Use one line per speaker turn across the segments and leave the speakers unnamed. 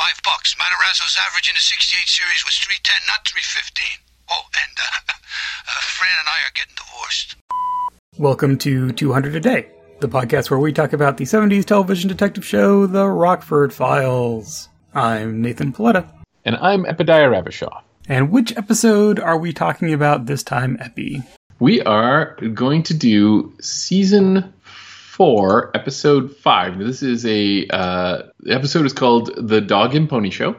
five bucks. Matarazzo's average in the 68 series was 310, not 315. Oh, and uh, uh, Fran and I are getting divorced.
Welcome to 200 a Day, the podcast where we talk about the 70s television detective show, The Rockford Files. I'm Nathan Paletta.
And I'm Epidiah Ravachol.
And which episode are we talking about this time, Epi?
We are going to do season four, episode five. This is a uh, episode is called "The Dog and Pony Show."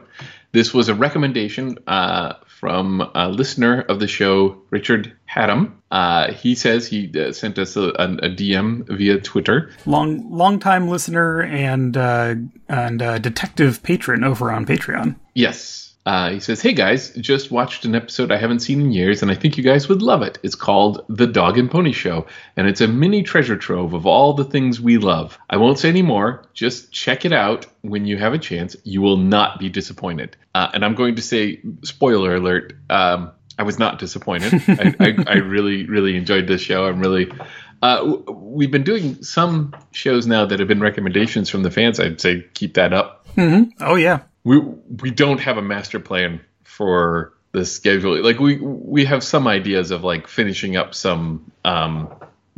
This was a recommendation uh, from a listener of the show, Richard Haddam. Uh, he says he uh, sent us a, a, DM via Twitter.
Long, long time listener and uh, and uh, detective patron over on Patreon.
Yes, uh, he says, Hey guys, just watched an episode I haven't seen in years, and I think you guys would love it. It's called The Dog and Pony Show, and it's a mini treasure trove of all the things we love. I won't say any more. Just check it out when you have a chance. You will not be disappointed. Uh, and I'm going to say, spoiler alert, um, I was not disappointed. I, I, I, really, really enjoyed this show. I'm really. Uh, we've been doing some shows now that have been recommendations from the fans. I'd say keep that up.
Mm-hmm. Oh, yeah
we we don't have a master plan for the schedule. Like we we have some ideas of like finishing up some um,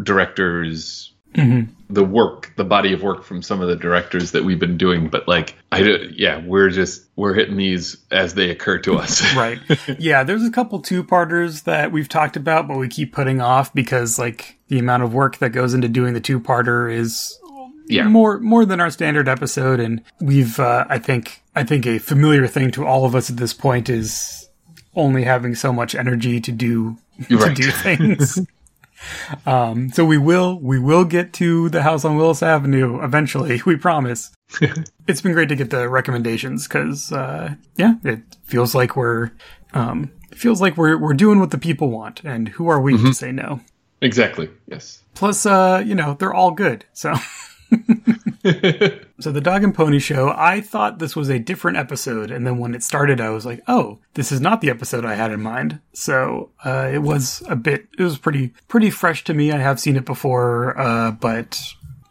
directors. Mm-hmm. The work, the body of work from some of the directors that we've been doing, but like, I do, yeah, we're just we're hitting these as they occur to us.
right. Yeah, there's a couple two parters that we've talked about, but we keep putting off because like the amount of work that goes into doing the two parter is yeah. more more than our standard episode. And we've uh, i think i think a familiar thing to all of us at this point is only having so much energy to do right. to do things. Um, so we will we will get to the house on willis avenue eventually we promise. It's been great to get the recommendations because uh, yeah it feels like we're um, feels like we're we're doing what the people want. And who are we mm-hmm. to say no?
Exactly. Yes.
Plus uh you know they're all good. So so the dog and pony show i thought this was a different episode and then when it started i was like oh this is not the episode i had in mind. So uh, it was a bit it was pretty pretty fresh to me. I have seen it before uh, but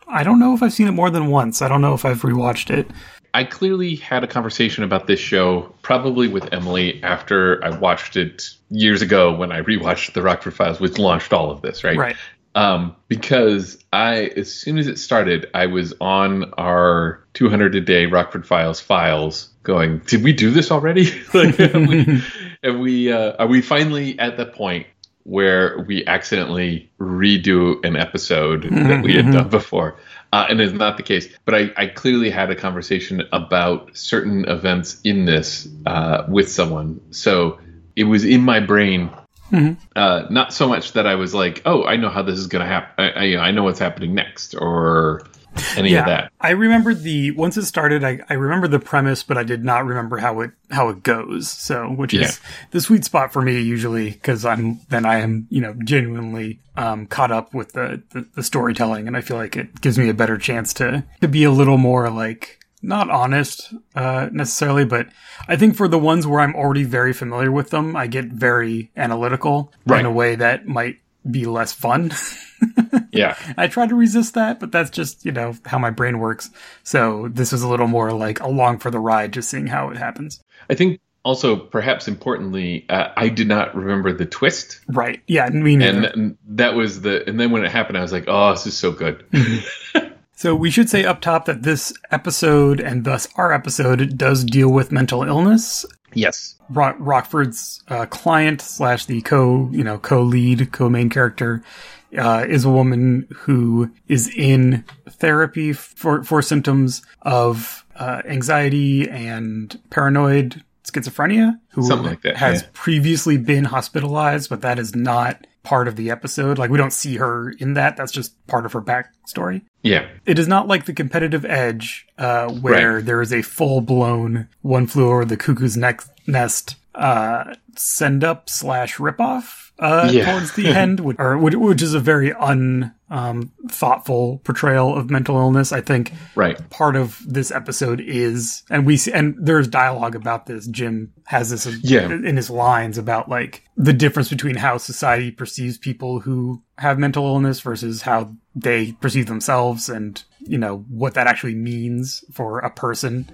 i don't know if i've seen it more than once. I don't know if i've rewatched it.
I clearly had a conversation about this show probably with Emily after I watched it years ago when I rewatched The Rockford Files, which launched all of this, right?
Right
um, because I, as soon as it started, I was on our 200 a day Rockford Files files, going, "Did we do this already? like, have we, have we uh, are we finally at the point where we accidentally redo an episode that we had done before?" Uh, and it's not the case. But I, I, clearly had a conversation about certain events in this uh, with someone, so it was in my brain Mm-hmm. Uh, not so much that I was like, oh, I know how this is going to happen. I, I, I, know what's happening next, or any yeah, of that.
I remember the once it started. I, I remember the premise, but I did not remember how it how it goes. So, which is the sweet spot for me usually because I'm then I am you know genuinely um, caught up with the, the the storytelling, and I feel like it gives me a better chance to to be a little more like not honest uh, necessarily, but I think for the ones where I'm already very familiar with them, I get very analytical right. in a way that might be less fun.
yeah.
I try to resist that, but that's just, you know, how my brain works. So this is a little more like along for the ride, just seeing how it happens.
I think also, perhaps importantly, uh, I did not remember the twist.
Right. Yeah, me
neither. And that was the, and then when it happened, I was like, oh, this is so good.
So we should say up top that this episode and thus our episode does deal with mental illness.
Yes.
Rock- Rockford's uh, client slash the co, you know, co-lead, co-main character uh, is a woman who is in therapy for for symptoms of uh, anxiety and paranoid schizophrenia.
Who like that,
has yeah. previously been hospitalized, but that is not part of the episode. Like we don't see her in that. That's just part of her backstory.
Yeah.
It is not like the competitive edge, uh, where right. there is a full blown one flew over the cuckoo's nest, uh, send up slash ripoff uh, yeah. towards the end, which, or, which is a very unthoughtful um, thoughtful portrayal of mental illness. I think
right.
part of this episode is, and we see, and there's dialogue about this. Jim has this
yeah.
in his lines about like the difference between how society perceives people who have mental illness versus how they perceive themselves, and you know what that actually means for a person.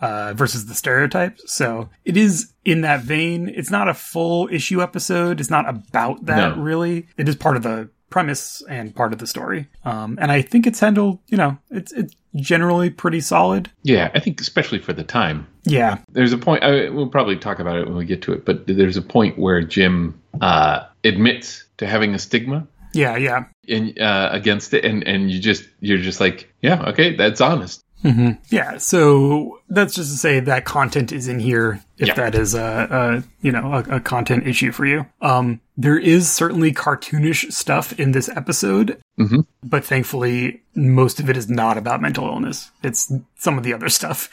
uh, versus the stereotypes. So it is in that vein. It's not a full issue episode. It's not about that no. really. It is part of the premise and part of the story. Um, and I think it's handled, you know, it's it's generally pretty solid.
Yeah, I think especially for the time.
Yeah,
there's a point. I, we'll probably talk about it when we get to it, but there's a point where Jim uh, admits to having a stigma.
Yeah, yeah,
and uh, against it, and and you just you're just like, yeah, okay, that's honest.
Mm-hmm. Yeah, so that's just to say that content is in here if yeah. that is a, a you know a, a, content issue for you. Um, there is certainly cartoonish stuff in this episode,
mm-hmm.
but thankfully most of it is not about mental illness. It's some of the other stuff.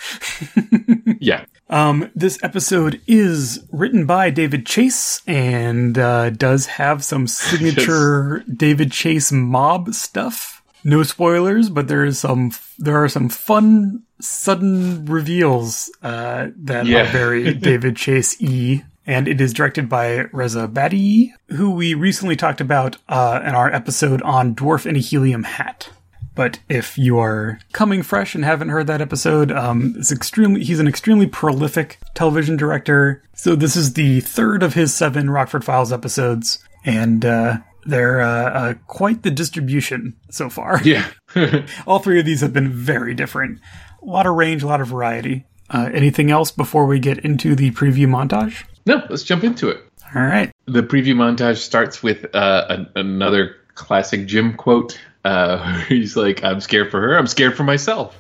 yeah.
Um, this episode is written by David Chase and uh, does have some signature David Chase mob stuff no spoilers, but there is some there are some fun sudden reveals uh, that yeah. are very David Chase e. And it is directed by Reza Badiyi, who we recently talked about uh, in our episode on Dwarf in a Helium Hat. But if you are coming fresh and haven't heard that episode, um, it's extremely he's an extremely prolific television director. So this is the third of his seven Rockford Files episodes, and uh, they're uh, uh, quite the distribution so far.
Yeah.
All three of these have been very different. A lot of range, a lot of variety. Uh, anything else before we get into the preview montage?
No, let's jump into it.
All right.
The preview montage starts with uh, a, another classic Jim quote. Uh, he's like, I'm scared for her. I'm scared for myself.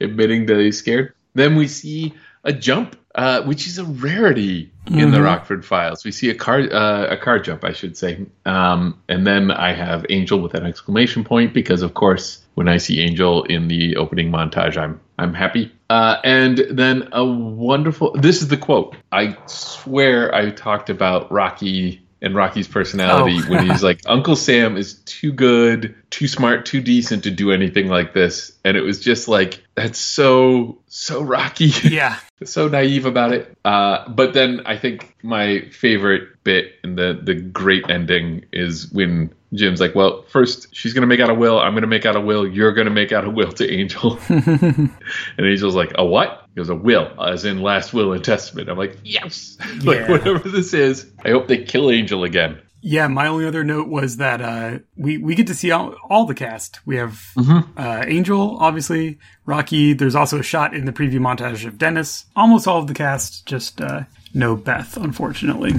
Admitting that he's scared. Then we see a jump, uh, which is a rarity mm-hmm. in the mm-hmm. Rockford Files. We see a car uh, a car jump, I should say, um, and then I have Angel with an exclamation point because, of course, when I see Angel in the opening montage, I'm I'm happy. Uh, and then a wonderful. This is the quote. I swear I talked about Rocky and Rocky's personality oh. when he's like, Uncle Sam is too good, too smart, too decent to do anything like this. And it was just like, that's so, so Rocky.
Yeah.
so naive about it. Uh, but then I think my favorite bit in the, the great ending is when Jim's like, well, first she's going to make out a will. I'm going to make out a will. You're going to make out a will to Angel. and Angel's like, a what? He goes, a will, as in last will and testament. I'm like, yes. Yeah. like, whatever this is, I hope they kill Angel again.
Yeah, my only other note was that uh, we we get to see all, all the cast. We have mm-hmm. uh, Angel, obviously, Rocky. There's also a shot in the preview montage of Dennis. Almost all of the cast, just uh, no Beth, unfortunately.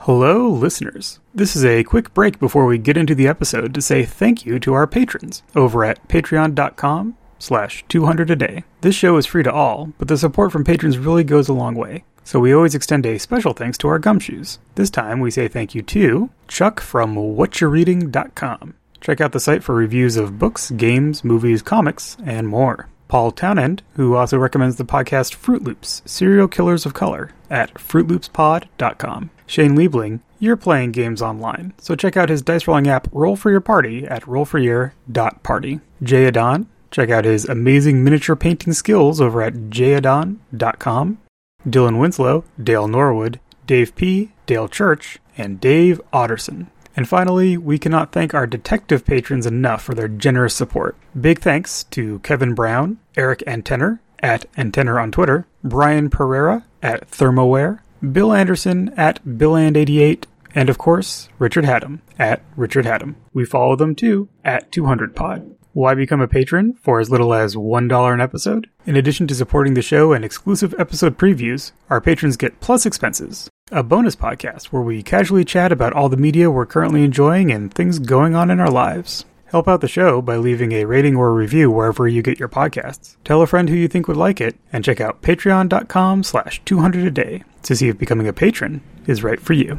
Hello, listeners. This is a quick break before we get into the episode to say thank you to our patrons over at patreon.com slash 200 a day. This show is free to all, but the support from patrons really goes a long way. So we always extend a special thanks to our gumshoes. This time we say thank you to Chuck from whatyoureading.com. Check out the site for reviews of books, games, movies, comics, and more. Paul Townend, who also recommends the podcast Fruit Loops, Serial Killers of Color, at fruitloopspod.com. Shane Liebling, you're playing games online, so check out his dice rolling app Roll for Your Party at rollforyour.party. Jay Adon, check out his amazing miniature painting skills over at jayadon.com. Dylan Winslow, Dale Norwood, Dave P., Dale Church, and Dave Otterson. And finally, we cannot thank our detective patrons enough for their generous support. Big thanks to Kevin Brown, Eric Antenner at Antenner on Twitter, Brian Pereira at Thermoware, Bill Anderson at BillAnd88, and of course, Richard Haddam at Richard Haddam. We follow them too at 200pod. Why become a patron for as little as $1 an episode? In addition to supporting the show and exclusive episode previews, our patrons get plus expenses, a bonus podcast where we casually chat about all the media we're currently enjoying and things going on in our lives. Help out the show by leaving a rating or review wherever you get your podcasts. Tell a friend who you think would like it, and check out patreon.com slash 200 a day to see if becoming a patron is right for you.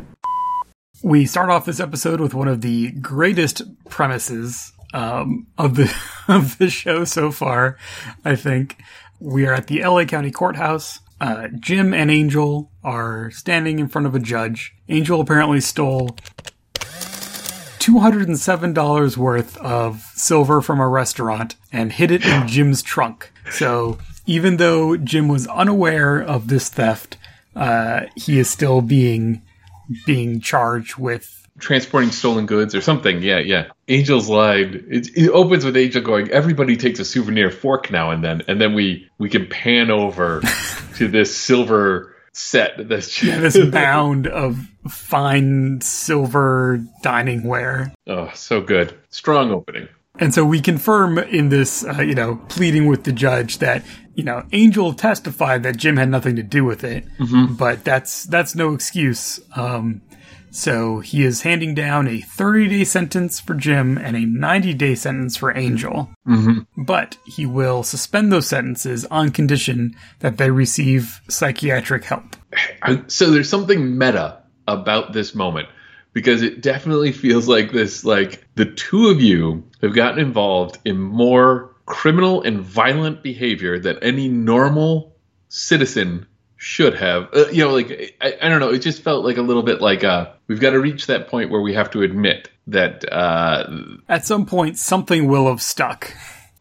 We start off this episode with one of the greatest premises um, of the of the show so far. I think we are at the LA County Courthouse. Uh, Jim and Angel are standing in front of a judge. Angel apparently stole $207 worth of silver from a restaurant and hid it in Jim's trunk. So even though Jim was unaware of this theft, uh, he is still being being charged with
transporting stolen goods or something. Yeah, yeah. Angel's line it, it, opens with Angel going, "Everybody takes a souvenir fork now and then," and then we we can pan over to this silver set that's
yeah, this mound of fine silver dining ware.
Oh, so good. Strong opening.
And so we confirm in this, uh, you know, pleading with the judge that, you know, Angel testified that Jim had nothing to do with it, mm-hmm. but that's that's no excuse. Um, so he is handing down a 30 day sentence for Jim and a 90 day sentence for Angel. Mm-hmm. But he will suspend those sentences on condition that they receive psychiatric help.
So there's something meta about this moment because it definitely feels like this like the two of you have gotten involved in more criminal and violent behavior than any normal citizen should have. Uh, you know, like I, I, don't know. It just felt like a little bit like uh, we've got to reach that point where we have to admit that uh,
at some point something will have stuck.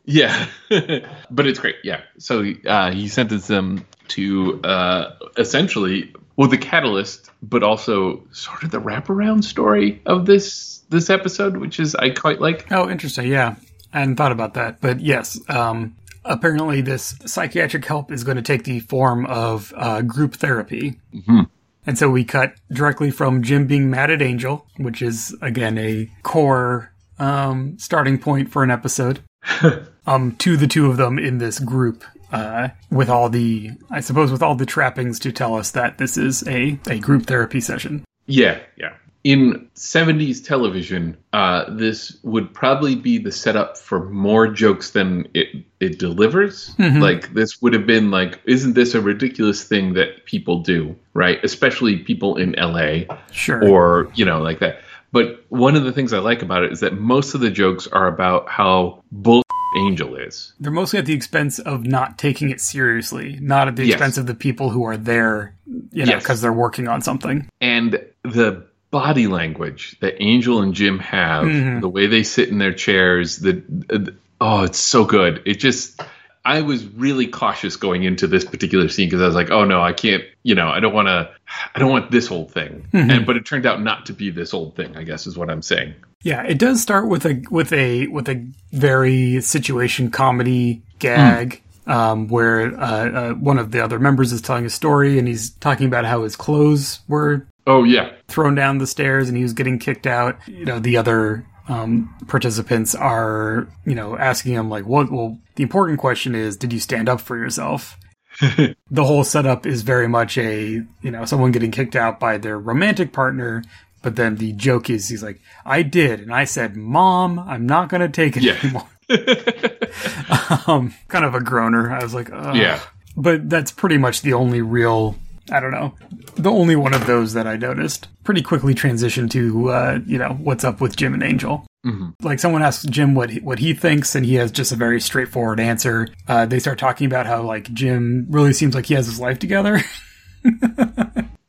Yeah, but it's great. Yeah. So uh, he sentenced them to uh, essentially well the catalyst, but also sort of the wraparound story of this this episode, which is I quite like.
Oh, interesting. Yeah. I hadn't thought about that, but yes, um, apparently this psychiatric help is going to take the form of uh, group therapy. Mm-hmm. And so we cut directly from Jim being mad at Angel, which is again a core um, starting point for an episode, um, to the two of them in this group. Uh, with all the, I suppose, with all the trappings to tell us that this is a, a group therapy session.
Yeah, yeah in 70s television, uh, this would probably be the setup for more jokes than it, it delivers. Mm-hmm. Like, this would have been like, isn't this a ridiculous thing that people do, right? Especially people in LA.
Sure.
Or, you know, like that. But one of the things I like about it is that most of the jokes are about how bull Angel is.
They're mostly at the expense of not taking it seriously, not at the yes. expense of the people who are there, you know, because yes. they're working on something.
And the body language that Angel and Jim have, mm-hmm. the way they sit in their chairs, the, the oh, it's so good. It just I was really cautious going into this particular scene because I was like, oh no, I can't, you know, I don't want to, I don't want this whole thing. Mm-hmm. And but it turned out not to be this old thing. I guess is what I'm saying.
Yeah, it does start with a with a with a very situation comedy gag. Mm. Um, where uh, uh, one of the other members is telling a story and he's talking about how his clothes were
Oh yeah,
thrown down the stairs and he was getting kicked out. You know, the other um, participants are, you know, asking him like, "What?" Well, the important question is, did you stand up for yourself? the whole setup is very much a, you know, someone getting kicked out by their romantic partner. But then the joke is, he's like, "I did," and I said, "Mom, I'm not going to take it yeah. anymore." um, kind of a groaner. I was like, Ugh.
yeah.
But that's pretty much the only real I don't know. The only one of those that I noticed. Pretty quickly transitioned to, uh, you know, what's up with Jim and Angel. Mm-hmm. Like someone asks Jim what he, what he thinks, and he has just a very straightforward answer. Uh, they start talking about how like Jim really seems like he has his life together.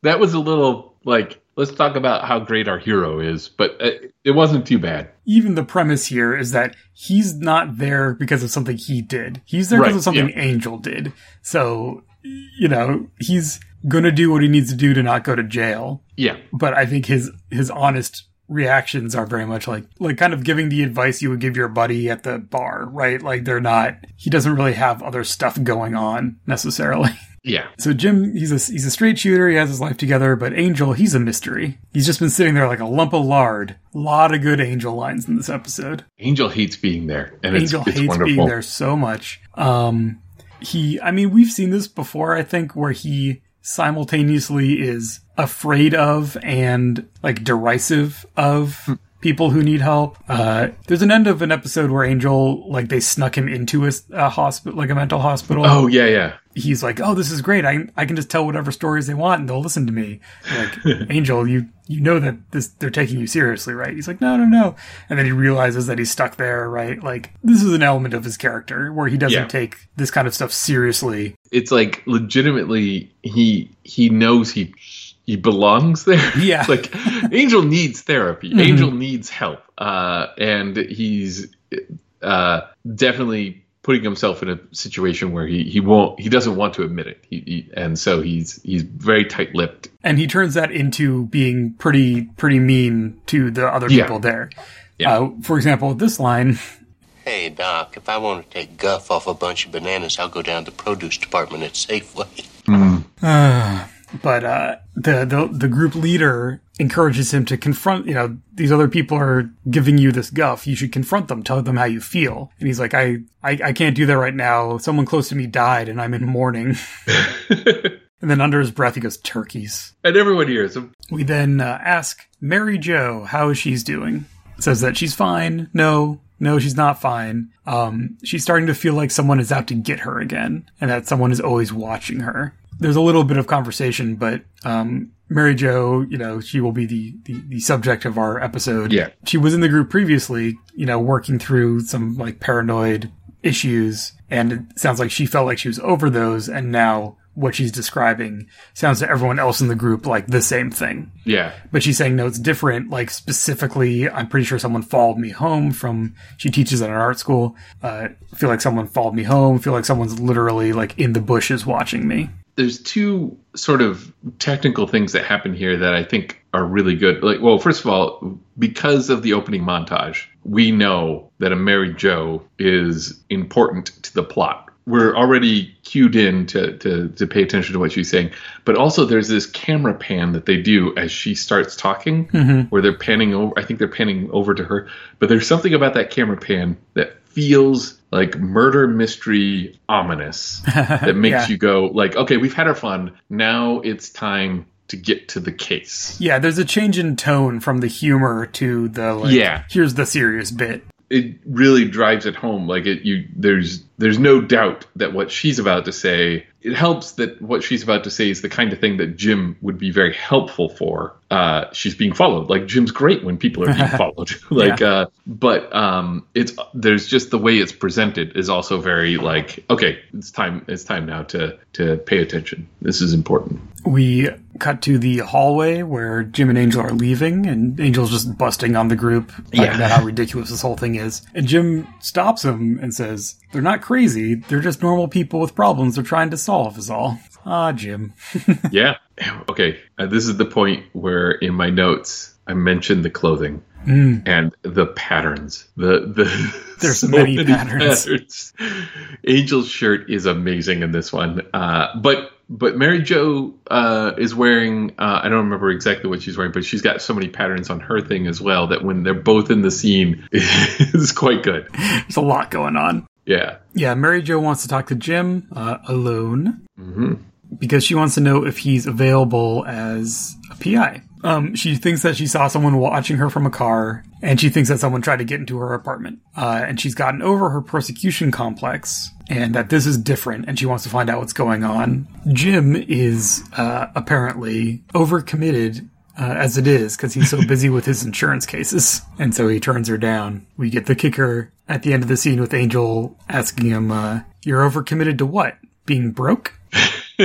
that was a little like let's talk about how great our hero is, but uh, it wasn't too bad.
Even the premise here is that he's not there because of something he did. He's there because of something yeah. Angel did. So you know he's gonna do what he needs to do to not go to jail.
Yeah.
But I think his his honest reactions are very much like like kind of giving the advice you would give your buddy at the bar, right? Like they're not he doesn't really have other stuff going on necessarily.
Yeah.
So Jim, he's a he's a straight shooter. He has his life together, but Angel, he's a mystery. He's just been sitting there like a lump of lard. A lot of good Angel lines in this episode.
Angel hates being there,
and Angel it's, it's hates wonderful. being there so much. Um, he, I mean, we've seen this before. I think where he simultaneously is afraid of and like derisive of. People who need help. Uh, there's an end of an episode where Angel, like, they snuck him into a, a hospital, like a mental hospital.
Oh, yeah, yeah
he's like, "Oh, this is great. I I can just tell whatever stories they want, and they'll listen to me." Like, Angel, you you know that this they're taking you seriously, right? He's like, "No, no, no," and then he realizes that he's stuck there, right? Like, this is an element of his character where he doesn't yeah. take this kind of stuff seriously.
It's like legitimately he he knows he he belongs there.
Yeah,
like Angel needs therapy. Mm-hmm. Angel needs help, uh, and he's uh, definitely putting himself in a situation where he, he won't he doesn't want to admit it. He, he, and so he's he's very tight lipped.
And he turns that into being pretty pretty mean to the other people there. Yeah. Uh, for example, this line.
Hey Doc, if I want to take guff off a bunch of bananas, I'll go down to the produce department at Safeway.
Mm. But uh, the, the the group leader encourages him to confront. You know, these other people are giving you this guff. You should confront them. Tell them how you feel. And he's like, I I, I can't do that right now. Someone close to me died, and I'm in mourning. And then under his breath, he goes, turkeys.
And everyone hears him.
We then uh, ask Mary Jo how she's doing. Says that she's fine. No, no, she's not fine. Um, she's starting to feel like someone is out to get her again, and that someone is always watching her there's a little bit of conversation, but um, Mary Jo, you know, she will be the, the, the subject of our episode.
Yeah.
She was in the group previously, you know, working through some like paranoid issues, and it sounds like she felt like she was over those, and now what she's describing sounds to everyone else in the group like the same thing.
Yeah.
But she's saying no, it's different. Like specifically, I'm pretty sure someone followed me home from. She teaches at an art school. Uh, feel like someone followed me home. Feel like someone's literally like in the bushes watching me
there's two sort of technical things that happen here that I think are really good. Like, well, first of all, because of the opening montage, we know that a Mary Jo is important to the plot. We're already cued in to, to, to pay attention to what she's saying. But also, there's this camera pan that they do as she starts talking, mm-hmm. where they're panning over. I think they're panning over to her. But there's something about that camera pan that feels like murder mystery ominous that makes yeah. you go like okay we've had our fun. Now it's time to get to the case.
Yeah there's a change in tone from the humor to the like yeah. here's the serious bit.
It really drives it home. Like it you there's there's no doubt that what she's about to say it helps that what she's about to say is the kind of thing that Jim would be very helpful for. Uh, she's being followed. Like Jim's great when people are being followed. like, yeah. uh, but um, it's there's just the way it's presented is also very like okay, it's time. It's time now to to pay attention. This is important.
We cut to the hallway where Jim and Angel are leaving, and Angel's just busting on the group yeah. about how ridiculous this whole thing is. And Jim stops him and says, "They're not crazy. They're just normal people with problems they're trying to solve." Is all. Ah, Jim.
yeah. Okay. Uh, this is the point where in my notes I mentioned the clothing. Mm. and the patterns. The the
there's so many, many patterns. patterns.
Angel's shirt is amazing in this one, uh, but but Mary Jo uh, is wearing uh, I don't remember exactly what she's wearing, but she's got so many patterns on her thing as well that when they're both in the scene, it's quite good.
There's a lot going on.
Yeah,
yeah. Mary Jo wants to talk to Jim uh, alone mm-hmm. because she wants to know if he's available as a PI. Um, she thinks that she saw someone watching her from a car, and she thinks that someone tried to get into her apartment. Uh, and she's gotten over her persecution complex, and that this is different, and she wants to find out what's going on. Jim is uh, apparently overcommitted uh, as it is because he's so busy with his insurance cases, and so he turns her down. We get the kicker at the end of the scene with Angel asking him, uh, "You're overcommitted to what? Being broke?"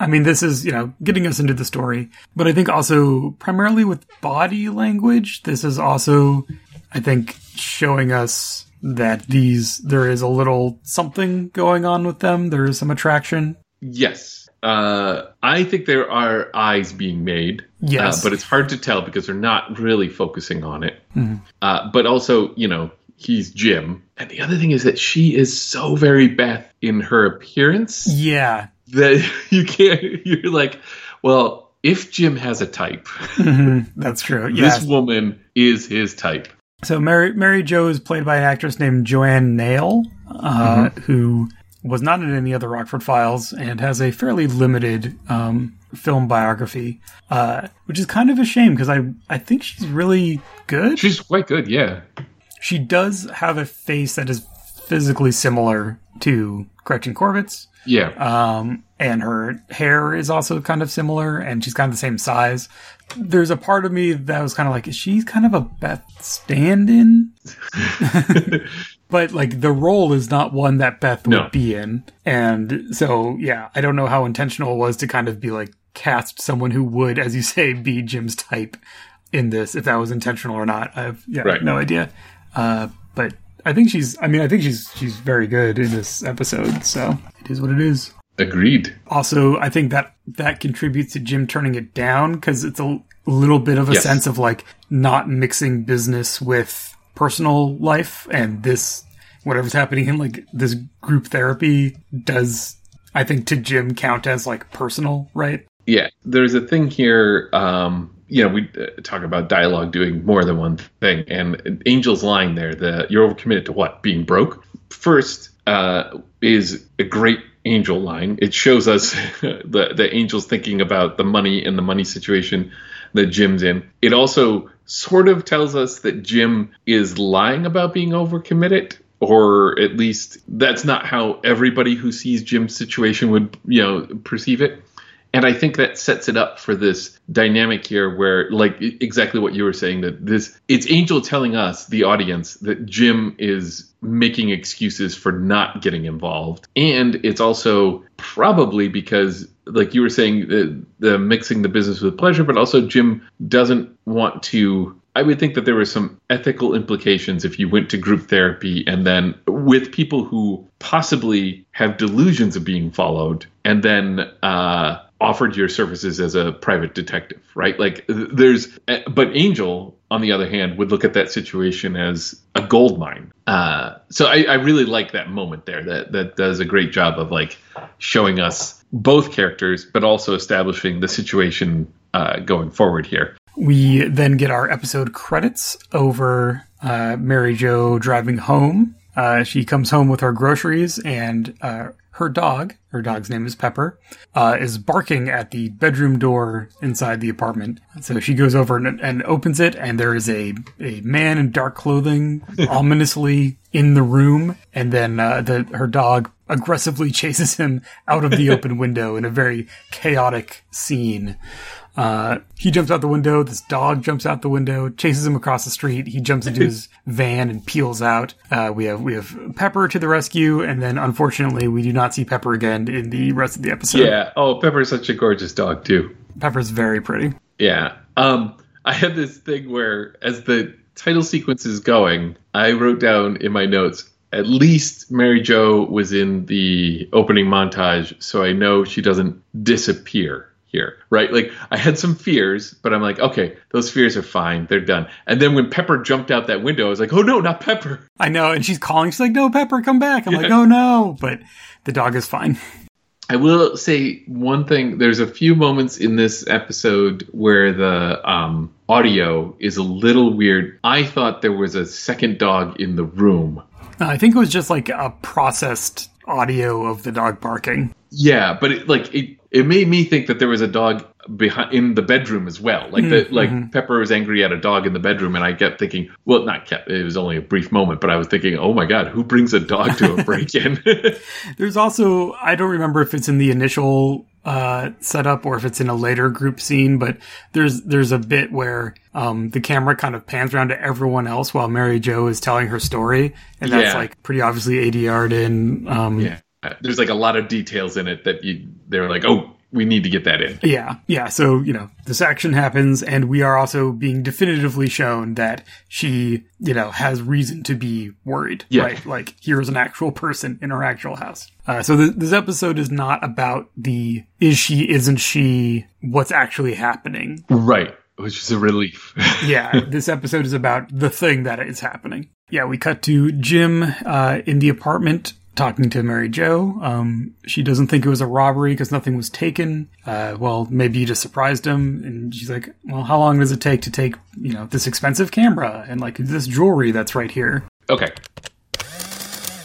I mean, this is, you know, getting us into the story, but I think also primarily with body language, this is also, I think, showing us that these, there is a little something going on with them. There is some attraction.
Yes. Uh, I think there are eyes being made.
Yes.
Uh, but it's hard to tell because they're not really focusing on it. Mm-hmm. Uh, but also, you know, he's Jim. And the other thing is that she is so very Beth in her appearance.
Yeah
that you can't. You're like, well, if Jim has a type,
mm-hmm. that's true.
This woman is his type.
So Mary Mary Jo is played by an actress named Joanne Nail, uh, mm-hmm. who was not in any other Rockford Files and has a fairly limited um, film biography, uh, which is kind of a shame because I I think she's really good.
She's quite good, yeah.
She does have a face that is physically similar to Gretchen Corbett's,
yeah.
Um, and her hair is also kind of similar, and she's kind of the same size. There's a part of me that was kind of like, is she kind of a Beth stand-in? but like the role is not one that Beth no. would be in, and so yeah, I don't know how intentional it was to kind of be like cast someone who would, as you say, be Jim's type in this. If that was intentional or not, I have yeah, right. no idea. Uh, but I think she's. I mean, I think she's she's very good in this episode. So it is what it is.
Agreed.
Also, I think that that contributes to Jim turning it down because it's a little bit of a yes. sense of like not mixing business with personal life, and this whatever's happening in like this group therapy does. I think to Jim count as like personal, right?
Yeah, there's a thing here. Um, you know, we uh, talk about dialogue doing more than one thing, and Angel's line there, the you're overcommitted to what? Being broke. First, uh, is a great angel line. It shows us the the angels thinking about the money and the money situation that Jim's in. It also sort of tells us that Jim is lying about being overcommitted or at least that's not how everybody who sees Jim's situation would, you know, perceive it and I think that sets it up for this dynamic here where like exactly what you were saying that this it's Angel telling us the audience that Jim is making excuses for not getting involved. And it's also probably because like you were saying the, the mixing the business with pleasure but also Jim doesn't want to I would think that there were some ethical implications if you went to group therapy and then with people who possibly have delusions of being followed and then uh, offered your services as a private detective, right? Like there's, but Angel, on the other hand, would look at that situation as a gold mine. Uh, so I, I really like that moment there. That that does a great job of like showing us both characters, but also establishing the situation uh, going forward here.
We then get our episode credits over uh, Mary Jo driving home. Uh, she comes home with her groceries and uh, her dog, her dog's name is Pepper, uh, is barking at the bedroom door inside the apartment. So she goes over and, and opens it, and there is a, a man in dark clothing ominously in the room, and then uh, the, her dog aggressively chases him out of the open window in a very chaotic scene. Uh, he jumps out the window. This dog jumps out the window, chases him across the street. He jumps into his van and peels out. Uh, we have we have Pepper to the rescue, and then unfortunately, we do not see Pepper again in the rest of the episode.
Yeah. Oh, Pepper's such a gorgeous dog too.
Pepper's very pretty.
Yeah. Um, I had this thing where, as the title sequence is going, I wrote down in my notes. At least Mary Jo was in the opening montage, so I know she doesn't disappear here, right? Like I had some fears, but I'm like, okay, those fears are fine. They're done. And then when Pepper jumped out that window, I was like, oh no, not Pepper.
I know. And she's calling. She's like, no, Pepper, come back. I'm yeah. like, oh no. But the dog is fine.
I will say one thing. There's a few moments in this episode where the um, audio is a little weird. I thought there was a second dog in the room.
I think it was just like a processed audio of the dog barking.
Yeah, but it, like it, it made me think that there was a dog behind in the bedroom as well. Like mm, that, like mm-hmm. Pepper was angry at a dog in the bedroom, and I kept thinking, well, not kept. It was only a brief moment, but I was thinking, oh my god, who brings a dog to a break-in?
There's also I don't remember if it's in the initial uh, setup or if it's in a later group scene, but there's there's a bit where um, the camera kind of pans around to everyone else while Mary Jo is telling her story, and that's yeah. like pretty obviously ADR'd in. Um,
yeah there's like a lot of details in it that you they're like, oh, we need to get that in.
Yeah, yeah. So you know, this action happens, and we are also being definitively shown that she, you know, has reason to be worried. Yeah. Right? Like here's an actual person in her actual house. Uh, so th- this episode is not about the is she, isn't she, what's actually happening.
Right. Which is a relief.
yeah, this episode is about the thing that is happening. Yeah, we cut to Jim uh, in the apartment talking to Mary Jo. Um, she doesn't think it was a robbery because nothing was taken. Uh, well, maybe you just surprised him. And she's like, well, how long does it take to take, you know, this expensive camera and like this jewelry that's right here?
Okay.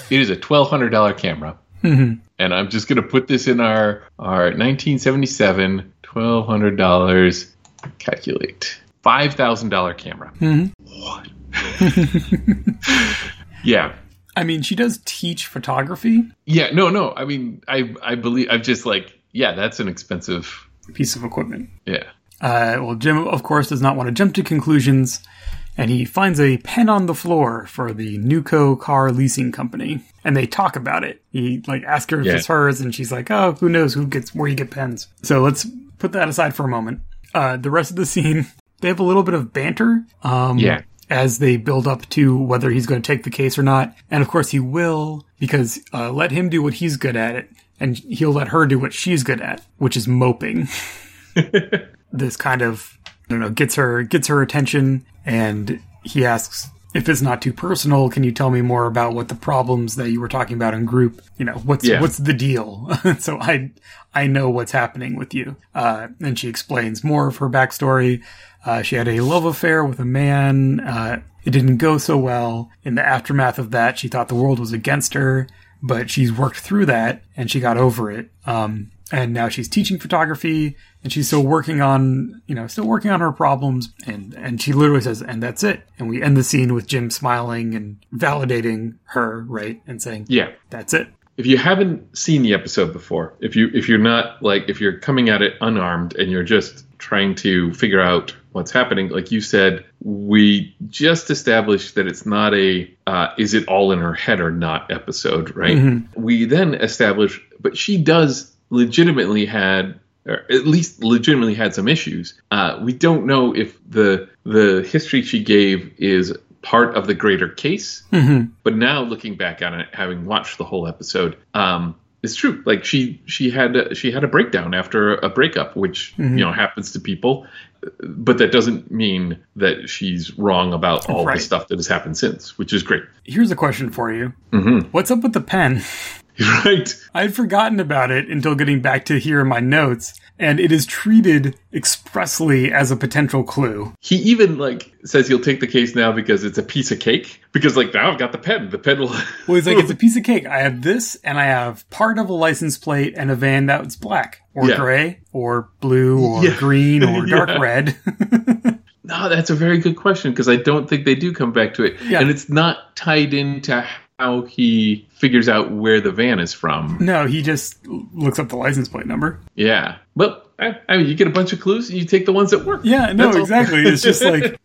It is a $1,200 camera. Mm-hmm. And I'm just going to put this in our, our 1977 $1,200 calculate. $5,000 camera. Mm-hmm. What? yeah.
I mean, she does teach photography.
Yeah, no, no. I mean, I I believe I've just like, yeah, that's an expensive
piece of equipment.
Yeah.
Uh, well, Jim, of course, does not want to jump to conclusions, and he finds a pen on the floor for the Newco car leasing company, and they talk about it. He like asks her if yeah. it's hers, and she's like, "Oh, who knows who gets where you get pens." So let's put that aside for a moment. Uh, the rest of the scene, they have a little bit of banter. Um,
yeah
as they build up to whether he's going to take the case or not. And of course he will because uh, let him do what he's good at it and he'll let her do what she's good at, which is moping. this kind of I don't know gets her gets her attention and he asks if it's not too personal, can you tell me more about what the problems that you were talking about in group? You know, what's yeah. what's the deal? so I I know what's happening with you. Uh, and she explains more of her backstory. Uh, she had a love affair with a man. Uh, it didn't go so well. In the aftermath of that, she thought the world was against her, but she's worked through that and she got over it. Um, and now she's teaching photography and she's still working on you know still working on her problems and and she literally says and that's it. And we end the scene with jim smiling and validating her right and saying
yeah.
That's it.
If you haven't seen the episode before if you if you're not like if you're coming at it unarmed and you're just trying to figure out what's happening like you said we just established that it's not a uh, is it all in her head or not episode right? Mm-hmm. we then establish but she does legitimately had or at least legitimately had some issues. Uh, we don't know if the the history she gave is part of the greater case. Mm-hmm. But now looking back on it, having watched the whole episode, um, it's true. Like she she had a, she had a breakdown after a breakup, which mm-hmm. you know happens to people. But that doesn't mean that she's wrong about all right. the stuff that has happened since, which is great.
Here's a question for you: mm-hmm. What's up with the pen?
Right.
I had forgotten about it until getting back to here in my notes, and it is treated expressly as a potential clue.
He even like says he'll take the case now because it's a piece of cake. Because like now I've got the pen. The pen will
Well he's like, it's a piece of cake. I have this and I have part of a license plate and a van that's black. Or yeah. gray or blue or yeah. green or dark yeah. red.
no, that's a very good question because I don't think they do come back to it. And it's not tied into how he figures out where the van is from.
No, he just looks up the license plate number.
Yeah. Well, I, I mean, you get a bunch of clues you take the ones that work.
Yeah, no, exactly. it's just like,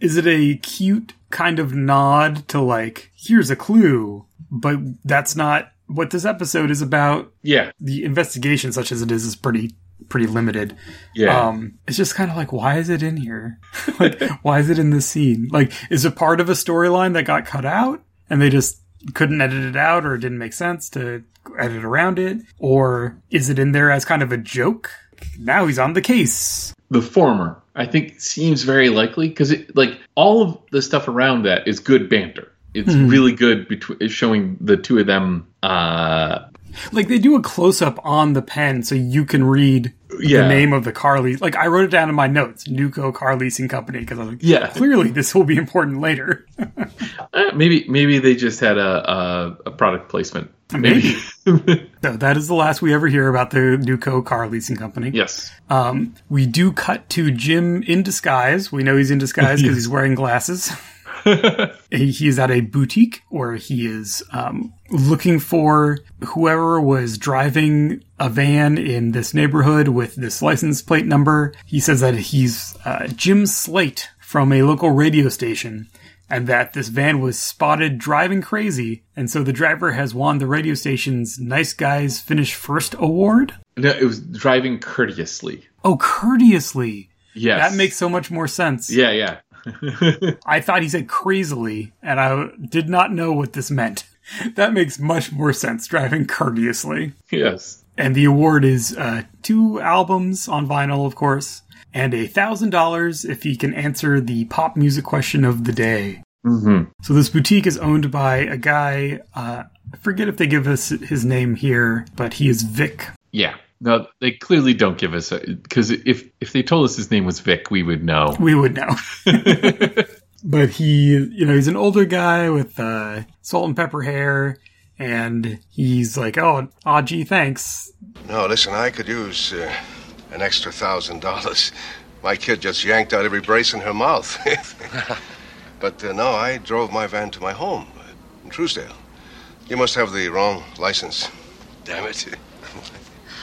is it a cute kind of nod to like, here's a clue, but that's not what this episode is about.
Yeah.
The investigation, such as it is, is pretty pretty limited.
Yeah.
Um, it's just kind of like, why is it in here? like, why is it in this scene? Like, is it part of a storyline that got cut out? And they just couldn't edit it out or it didn't make sense to edit around it? Or is it in there as kind of a joke? Now he's on the case.
The former, I think, seems very likely because like all of the stuff around that is good banter. It's mm-hmm. really good between showing the two of them uh,
like they do a close up on the pen so you can read yeah. the name of the car lease. Like I wrote it down in my notes, Nuco Car Leasing Company, because I was like, yeah, clearly this will be important later.
uh, maybe maybe they just had a a, a product placement.
Maybe. maybe. no, that is the last we ever hear about the Nuco Car Leasing Company.
Yes.
Um, we do cut to Jim in disguise. We know he's in disguise because yes. he's wearing glasses. he is at a boutique where he is um, looking for whoever was driving a van in this neighborhood with this license plate number. He says that he's uh, Jim Slate from a local radio station and that this van was spotted driving crazy, and so the driver has won the radio station's Nice Guys Finish First award.
No, it was driving courteously.
Oh, courteously.
Yes.
That makes so much more sense.
Yeah, yeah.
I thought he said crazily, and I did not know what this meant. That makes much more sense, driving courteously.
Yes.
And the award is uh, two albums on vinyl, of course, and a thousand dollars if he can answer the pop music question of the day.
Mm-hmm.
So this boutique is owned by a guy. Uh, I forget if they give us his name here, but he is Vic.
Yeah. No, they clearly don't give us because if if they told us his name was Vic, we would know.
We would know. but he, you know, he's an older guy with uh, salt and pepper hair, and he's like, "Oh, oh, gee, thanks."
No, listen, I could use uh, an extra thousand dollars. My kid just yanked out every brace in her mouth. but uh, no, I drove my van to my home in Truesdale. You must have the wrong license. Damn it.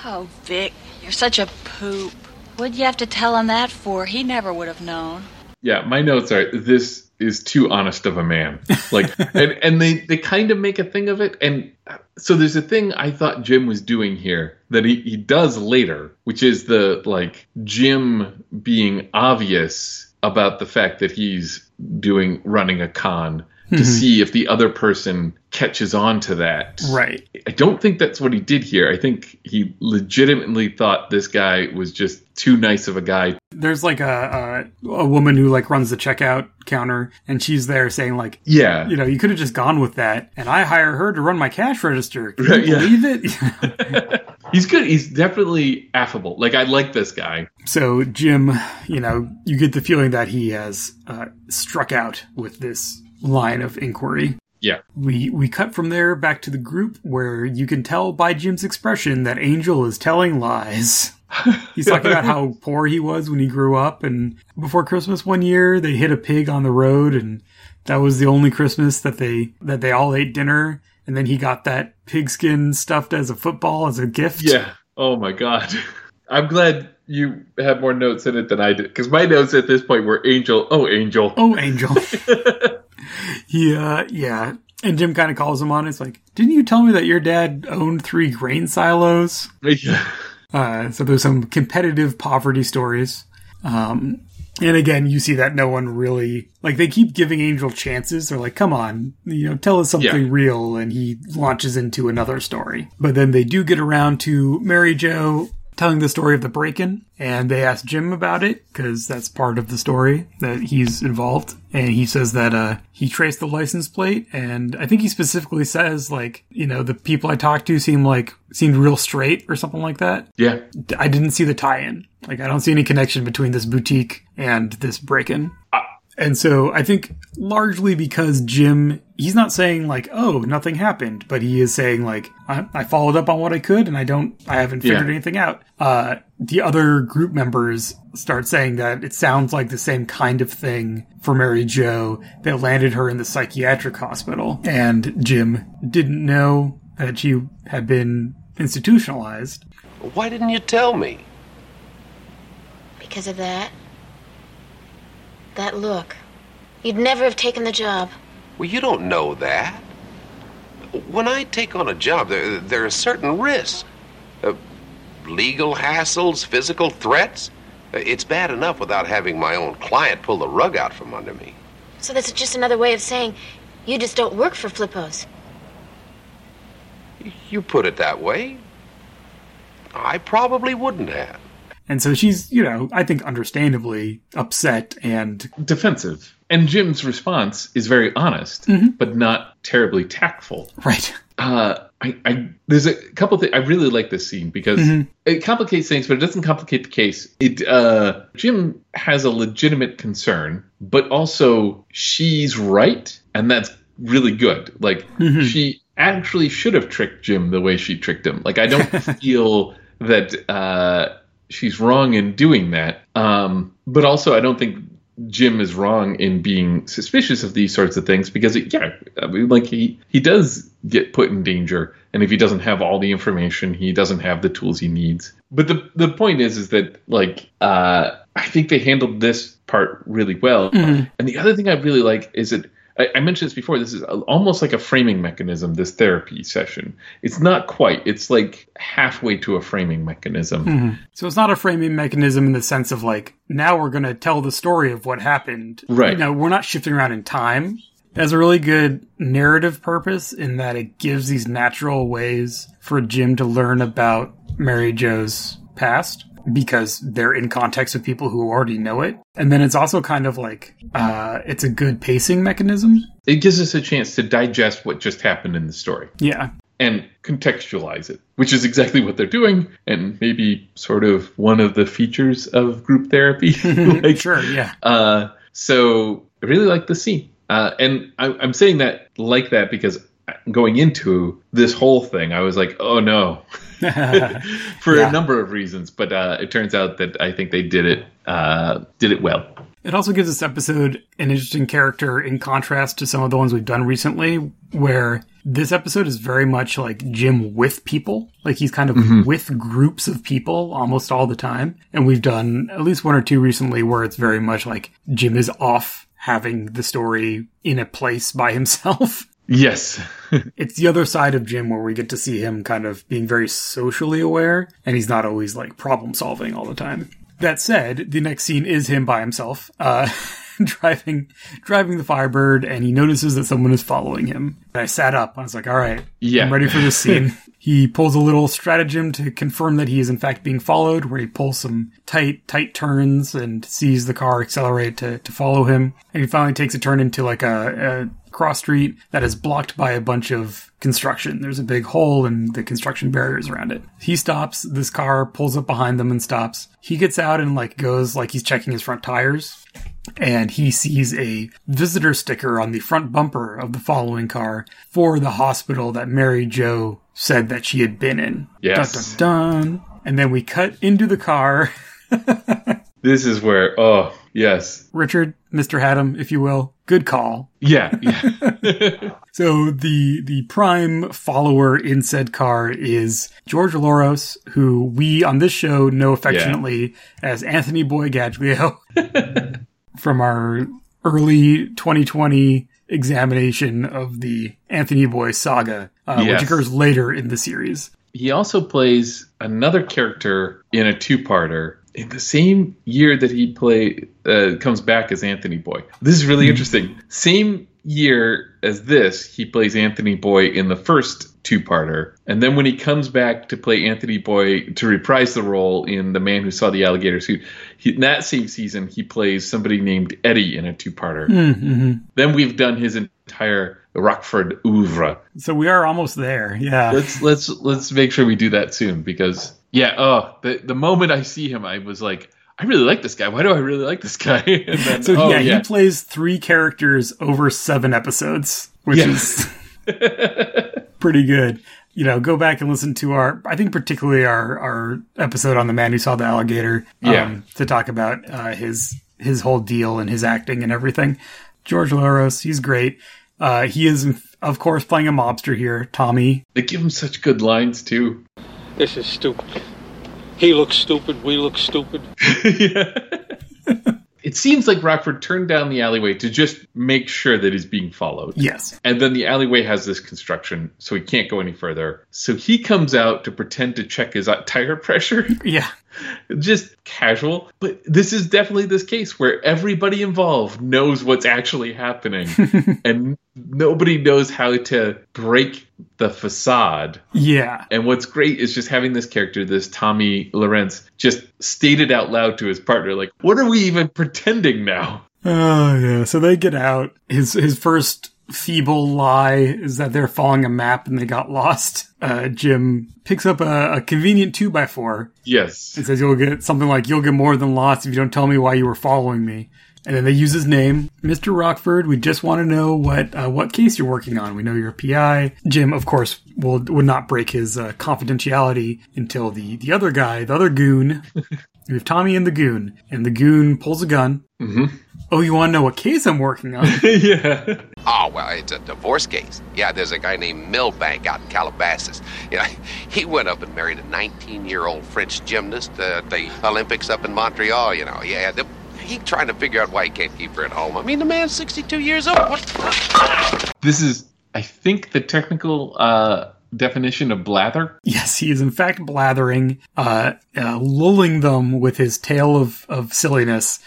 Oh, Vic, you're such a poop. What'd you have to tell him that for? He never would have known.
Yeah, my notes are this is too honest of a man. Like, and, and they, they kind of make a thing of it. And so there's a thing I thought Jim was doing here that he, he does later, which is the like Jim being obvious about the fact that he's doing running a con to see if the other person catches on to that.
Right.
I don't think that's what he did here. I think he legitimately thought this guy was just too nice of a guy.
There's like a, a a woman who like runs the checkout counter, and she's there saying like,
Yeah.
you know, you could have just gone with that, and I hire her to run my cash register. Can
Right,
you
yeah.
believe it?
He's good. He's definitely affable. Like I like this guy.
so Jim, you know, you get the feeling that he has uh, struck out with this line of inquiry.
Yeah.
We we cut from there back to the group where you can tell by Jim's expression that Angel is telling lies. He's talking about how poor he was when he grew up and before Christmas one year they hit a pig on the road and that was the only Christmas that they that they all ate dinner and then he got that pigskin stuffed as a football as a gift.
Yeah. Oh my god. I'm glad you had more notes in it than I did because my notes at this point were Angel. Oh, Angel.
Oh, Angel. yeah, yeah. And Jim kind of calls him on. it. It's like, didn't you tell me that your dad owned three grain silos?
Yeah.
Uh, so there's some competitive poverty stories. Um, and again, you see that no one really like they keep giving Angel chances. They're like, "Come on, you know, tell us something
Yeah.
real," and he launches into another story. But then they do get around to Mary Jo telling the story of the break-in, and they ask Jim about it because that's part of the story that he's involved. And he says that uh, he traced the license plate, and I think he specifically says like, you know, the people I talked to seem like seemed real straight or something like that.
Yeah.
I didn't see the tie-in. Like I don't see any connection between this boutique and this break-in. And so I think largely because Jim, he's not saying like, "Oh, nothing happened," but he is saying like, "I, I followed up on what I could, and I don't, I haven't figured
Yeah.
anything out." Uh, the other group members start saying that it sounds like the same kind of thing for Mary Jo that landed her in the psychiatric hospital, and Jim didn't know that she had been institutionalized.
Why didn't you tell me?
Because of that. That look. You'd never have taken the job.
Well, you don't know that. When I take on a job, there, there are certain risks uh, legal hassles, physical threats. Uh, It's bad enough without having my own client pull the rug out from under me.
So that's just another way of saying you just don't work for Flippos.
You put it that way. I probably wouldn't have.
And so she's, you know, I think understandably upset and
Defensive. And Jim's response is very honest, but not terribly tactful.
right.
Uh, I, I there's a couple things I really like this scene because it complicates things, but it doesn't complicate the case. It uh, Jim has a legitimate concern, but also she's right, and that's really good. Like she actually should have tricked Jim the way she tricked him. Like I don't feel that uh, she's wrong in doing that, um, but also I don't think Jim is wrong in being suspicious of these sorts of things because, it, yeah, I mean, like he he does get put in danger, and if he doesn't have all the information, he doesn't have the tools he needs. But the the point is, is that like uh, I think they handled this part really well. And the other thing I really like is that. I I mentioned this before. This is almost like a framing mechanism. This therapy session. It's not quite. It's like halfway to a framing mechanism. Mm-hmm.
So it's not a framing mechanism in the sense of like, now we're going to tell the story of what happened.
Right.
You know, we're not shifting around in time. It has a really good narrative purpose in that it gives these natural ways for Jim to learn about Mary Jo's past because they're in context with people who already know it. And then it's also kind of like, uh, it's a good pacing mechanism.
It gives us a chance to digest what just happened in the story.
Yeah.
and contextualize it, which is exactly what they're doing, and maybe sort of one of the features of group therapy. like,
Sure. Yeah.
uh, so I really like the scene, uh, and I, I'm saying that like that because going into this whole thing, I was like, oh no, for
Yeah.
a number of reasons. But uh, it turns out that I think they did it uh, did it well.
It also gives this episode an interesting character in contrast to some of the ones we've done recently, where this episode is very much like Jim with people. Like he's kind of with groups of people almost all the time. And we've done at least one or two recently where it's very much like Jim is off having the story in a place by himself.
Yes,
It's the other side of Jim where we get to see him kind of being very socially aware and he's not always like problem solving all the time. That said, the next scene is him by himself, uh, driving driving the Firebird, and he notices that someone is following him. And I sat up. I was like, "All right,
Yeah.
I'm ready for this scene." he pulls a little stratagem to confirm that he is in fact being followed, where he pulls some tight tight turns and sees the car accelerate to to follow him, and he finally takes a turn into like a, a cross street that is blocked by a bunch of construction. There's a big hole and the construction barriers around it. He stops, this car pulls up behind them and stops. He gets out and like goes like he's checking his front tires and he sees a visitor sticker on the front bumper of the following car for the hospital that Mary Jo said that she had been in.
Yes.
Dun dun dun. And then we cut into the car.
This is where, oh, yes.
Richard, Mr. Haddam, if you will. Good call.
Yeah, yeah.
So the the prime follower in said car is George Loros, who we on this show know affectionately as Anthony Boy Gaglio from our early 2020 examination of the Anthony Boy saga, uh,
Yes.
which occurs later in the series.
he also plays another character in a two-parter in the same year that he play uh, comes back as Anthony Boy. This is really interesting. Same year as this, he plays Anthony Boy in the first two-parter, and then when he comes back to play Anthony Boy to reprise the role in The Man Who Saw the Alligator Shoes, he, in that same season he plays somebody named Eddie in a two-parter.
Mm-hmm.
Then we've done his entire Rockford oeuvre.
So we are almost there. Yeah.
let's let's let's make sure we do that soon because yeah oh the the moment i see him i was like i really like this guy why do i really like this guy and then
So
oh
yeah,
yeah,
he plays three characters over seven episodes, which
Yeah.
is pretty good. You know, go back and listen to our, I think particularly our our episode on the man who saw the alligator, um,
Yeah.
to talk about uh, his his whole deal and his acting and everything. George Loros, he's great. Uh, he is, of course, playing a mobster here, Tommy.
they give him such good lines too
This is stupid. He looks stupid. We look stupid.
it seems like rockford turned down the alleyway to just make sure that he's being followed
Yes,
And then the alleyway has this construction, so he can't go any further. So he comes out to pretend to check his tire pressure.
yeah,
just casual. But this is definitely this case where everybody involved knows what's actually happening, and nobody knows how to break the facade.
yeah.
And what's great is just having this character, this Tommy Lorenz, just stated out loud to his partner, like, "What are we even pretending now?"
Oh yeah. So they get out. His his first feeble lie is that they're following a map and they got lost. Uh, Jim picks up a, a convenient two by four
Yes,
and says, "You'll get something like you'll get more than lost if you don't tell me why you were following me." And then they use his name, Mr. Rockford. We just want to know what uh, what case you're working on. We know you're a PI. Jim, of course, will would not break his uh, confidentiality until the the other guy, the other goon. we have Tommy and the goon, and the goon pulls a gun.
Mhm.
Oh, you want to know what case I'm working on?
yeah.
Oh, well, it's a divorce case. Yeah, there's a guy named Milbank out in Calabasas. You know, he went up and married a 19-year-old French gymnast at the Olympics up in Montreal, you know. Yeah, the, he trying to figure out why he can't keep her at home. I mean, the man's 62 years old. What?
This is, I think, the technical uh, definition of blather.
Yes, he is in fact blathering, uh, uh, lulling them with his tale of, of silliness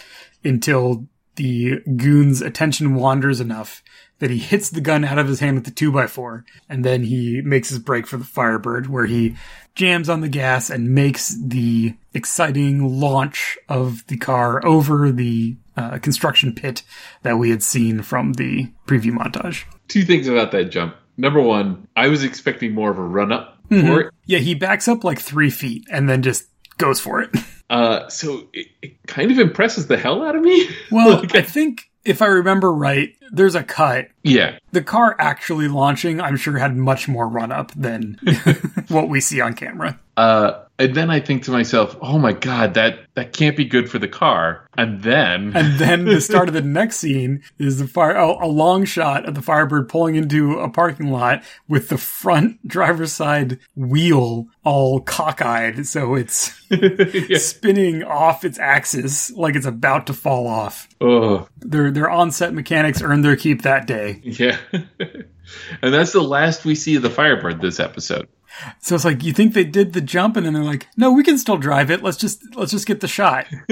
until the goon's attention wanders enough that he hits the gun out of his hand with the 2x4, and then he makes his break for the Firebird, where he jams on the gas and makes the exciting launch of the car over the uh, construction pit that we had seen from the preview montage.
Two things about that jump. Number one, I was expecting more of a run up for it.
Yeah, he backs up like three feet and then just goes for it.
Uh, so it, it kind of impresses the hell out of me.
Well,
Like,
I think if I remember right, there's a cut.
yeah,
The car actually launching, I'm sure, had much more run up than what we see on camera.
Uh, and then I think to myself, "Oh my god, that that can't be good for the car." And then,
And then the start of the next scene is the fire, a, a long shot of the Firebird pulling into a parking lot with the front driver's side wheel all cockeyed, so it's spinning off its axis like it's about to fall off.
oh
Their their on-set mechanics earned their keep that day.
yeah, and that's the last we see of the Firebird this episode.
So it's like you think they did the jump, and then they're like, "No, we can still drive it. Let's just let's just get the shot."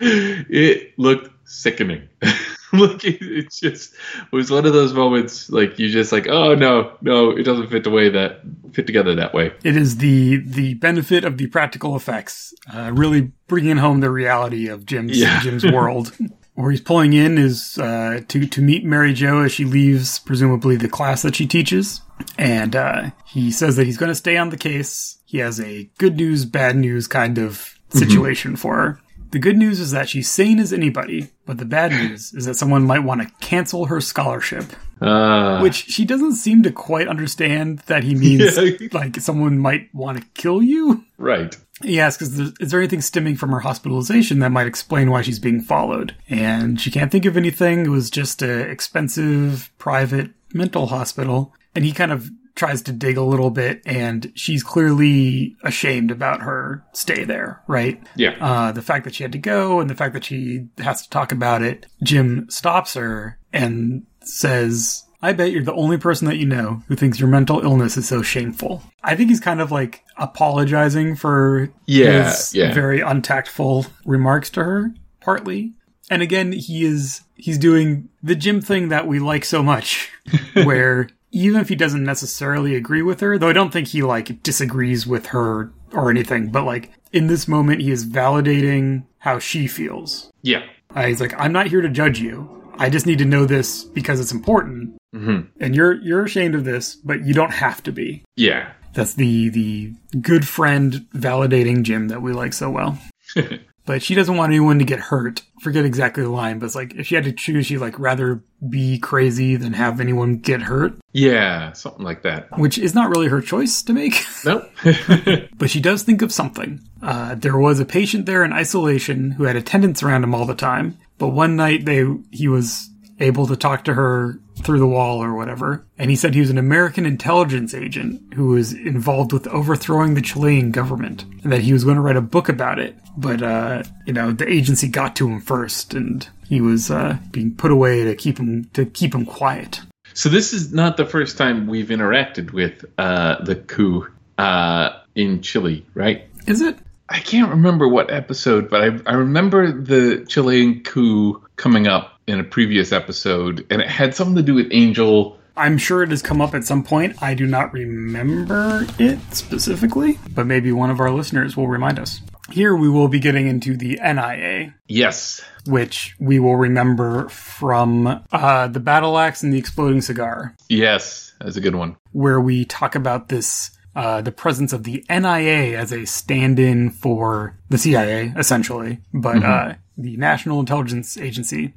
it looked sickening. like it, it just was one of those moments like you just like oh no no it doesn't fit the way that fit together that way
it is the the benefit of the practical effects uh, really bringing home the reality of jim's yeah. jim's world where he's pulling in is uh, to to meet mary jo as she leaves presumably the class that she teaches and uh, he says that he's going to stay on the case he has a good news bad news kind of mm-hmm. situation mm-hmm. for her the good news is that she's sane as anybody, but the bad news is that someone might want to cancel her scholarship. Uh, which she doesn't seem to quite understand that he means yeah. like someone might want to kill you.
Right.
He asks, is, is there anything stemming from her hospitalization that might explain why she's being followed? And she can't think of anything. It was just an expensive private mental hospital. And he kind of tries to dig a little bit and she's clearly ashamed about her stay there, right?
Yeah.
Uh, the fact that she had to go and the fact that she has to talk about it. Jim stops her and says, I bet you're the only person that you know who thinks your mental illness is so shameful. I think he's kind of like apologizing for
yeah,
his
yeah.
very untactful remarks to her, partly. And again, he is he's doing the Jim thing that we like so much, where even if he doesn't necessarily agree with her, though I don't think he like disagrees with her or anything, but like in this moment, he is validating how she feels.
Yeah.
Uh, he's like, I'm not here to judge you. I just need to know this because it's important. Mm-hmm. And you're you're ashamed of this, but you don't have to be.
Yeah.
That's the the good friend validating Jim that we like so well. but she doesn't want anyone to get hurt. Forget exactly the line, but it's like if she had to choose, she'd like rather be crazy than have anyone get hurt.
Yeah, something like that.
Which is not really her choice to make.
Nope.
but she does think of something. Uh, there was a patient there in isolation who had attendants around him all the time, but one night they he was able to talk to her through the wall or whatever. And he said he was an American intelligence agent who was involved with overthrowing the Chilean government and that he was going to write a book about it. But, uh, you know, the agency got to him first and he was, uh, being put away to keep him, to keep him quiet.
So this is not the first time we've interacted with, uh, the coup, uh, in Chile, right?
Is it?
I can't remember what episode, but I, I remember the Chilean coup coming up in a previous episode, and it had something to do with Angel.
I'm sure it has come up at some point. I do not remember it specifically, but maybe one of our listeners will remind us. Here we will be getting into the NIA.
Yes.
Which we will remember from uh, the battle axe and the exploding cigar.
Yes, that's a good one.
Where we talk about this uh, the presence of the NIA as a stand-in for the CIA, essentially, but mm-hmm. uh, the National Intelligence Agency.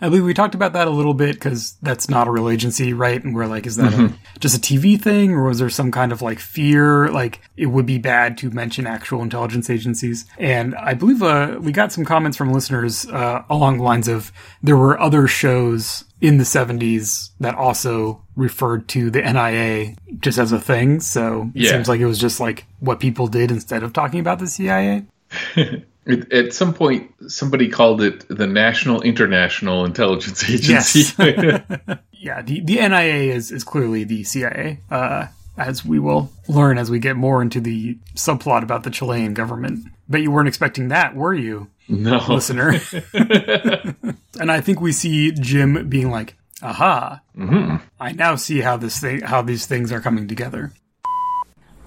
I believe we talked about that a little bit because that's not a real agency, right? And we're like, is that mm-hmm. a, just a TV thing, or was there some kind of like fear, like it would be bad to mention actual intelligence agencies? And I believe uh, we got some comments from listeners uh, along the lines of there were other shows in the 70s that also referred to the NIA just as a thing. So it yeah. seems like it was just like what people did instead of talking about the CIA.
At some point, somebody called it the National International Intelligence Agency.
Yes. yeah, the, the NIA is, is clearly the CIA, uh, as we will learn as we get more into the subplot about the Chilean government. But you weren't expecting that, were you?
No.
Listener. and I think we see Jim being like, aha, mm-hmm. I now see how this thing, how these things are coming together.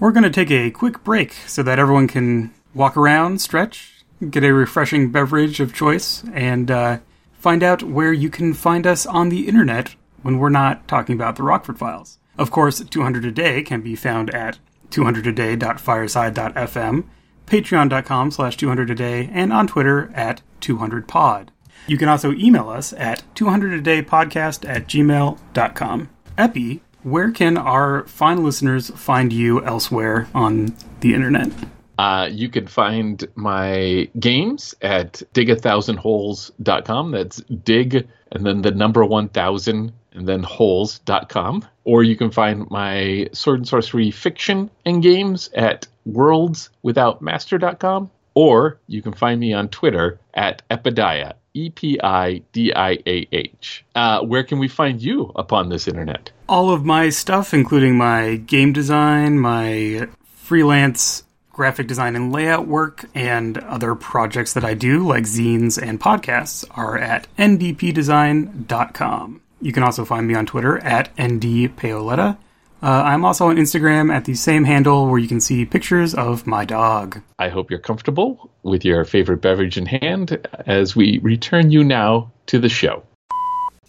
We're going to take a quick break so that everyone can walk around, stretch, get a refreshing beverage of choice, and uh, find out where you can find us on the internet when we're not talking about the Rockford Files. Of course, 200 a day can be found at 200aday.fireside.fm, patreon.com slash 200aday, and on Twitter at 200pod. You can also email us at 200adaypodcast at gmail.com. Epi, where can our fine listeners find you elsewhere on the internet?
Uh, you can find my games at digathousandholes.com. That's dig and then the number 1000 and then holes.com. Or you can find my sword and sorcery fiction and games at worldswithoutmaster.com. Or you can find me on Twitter at Epidiah, E P I D I A H. Uh, where can we find you upon this internet?
All of my stuff, including my game design, my freelance graphic design and layout work, and other projects that I do, like zines and podcasts, are at ndpdesign.com. You can also find me on Twitter at ndpaoletta. Uh, I'm also on Instagram at the same handle where you can see pictures of my dog.
I hope you're comfortable with your favorite beverage in hand as we return you now to the show.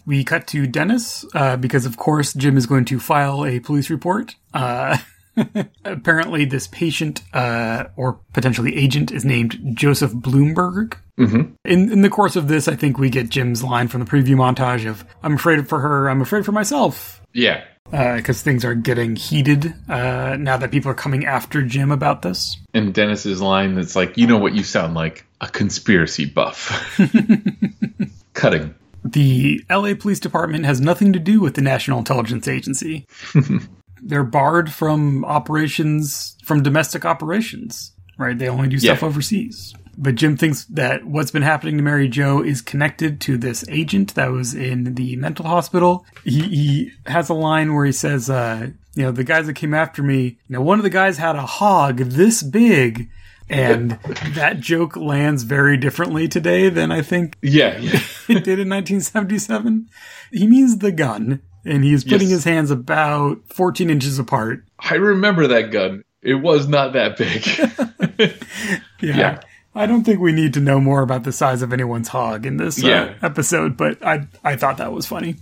We cut to Dennis uh, because, of course, Jim is going to file a police report. Uh, apparently, this patient uh, or potentially agent is named Joseph Bloomberg.
Mm-hmm.
In in the course of this, I think we get Jim's line from the preview montage of "I'm afraid for her, I'm afraid for myself."
Yeah,
because uh, things are getting heated uh, now that people are coming after Jim about this.
And Dennis's line that's like, "You know what you sound like? A conspiracy buff." Cutting.
The LA Police Department has nothing to do with the National Intelligence Agency. They're barred from operations, from domestic operations, right? They only do stuff yeah. overseas. But Jim thinks that what's been happening to Mary Jo is connected to this agent that was in the mental hospital. He, he has a line where he says, uh, you know, the guys that came after me, you know, one of the guys had a hog this big and that joke lands very differently today than I think
yeah, yeah.
it did in 1977. He means the gun, and he's putting yes. his hands about 14 inches apart.
I remember that gun. It was not that big.
yeah. yeah. I don't think we need to know more about the size of anyone's hog in this uh, yeah. episode, but I I thought that was funny.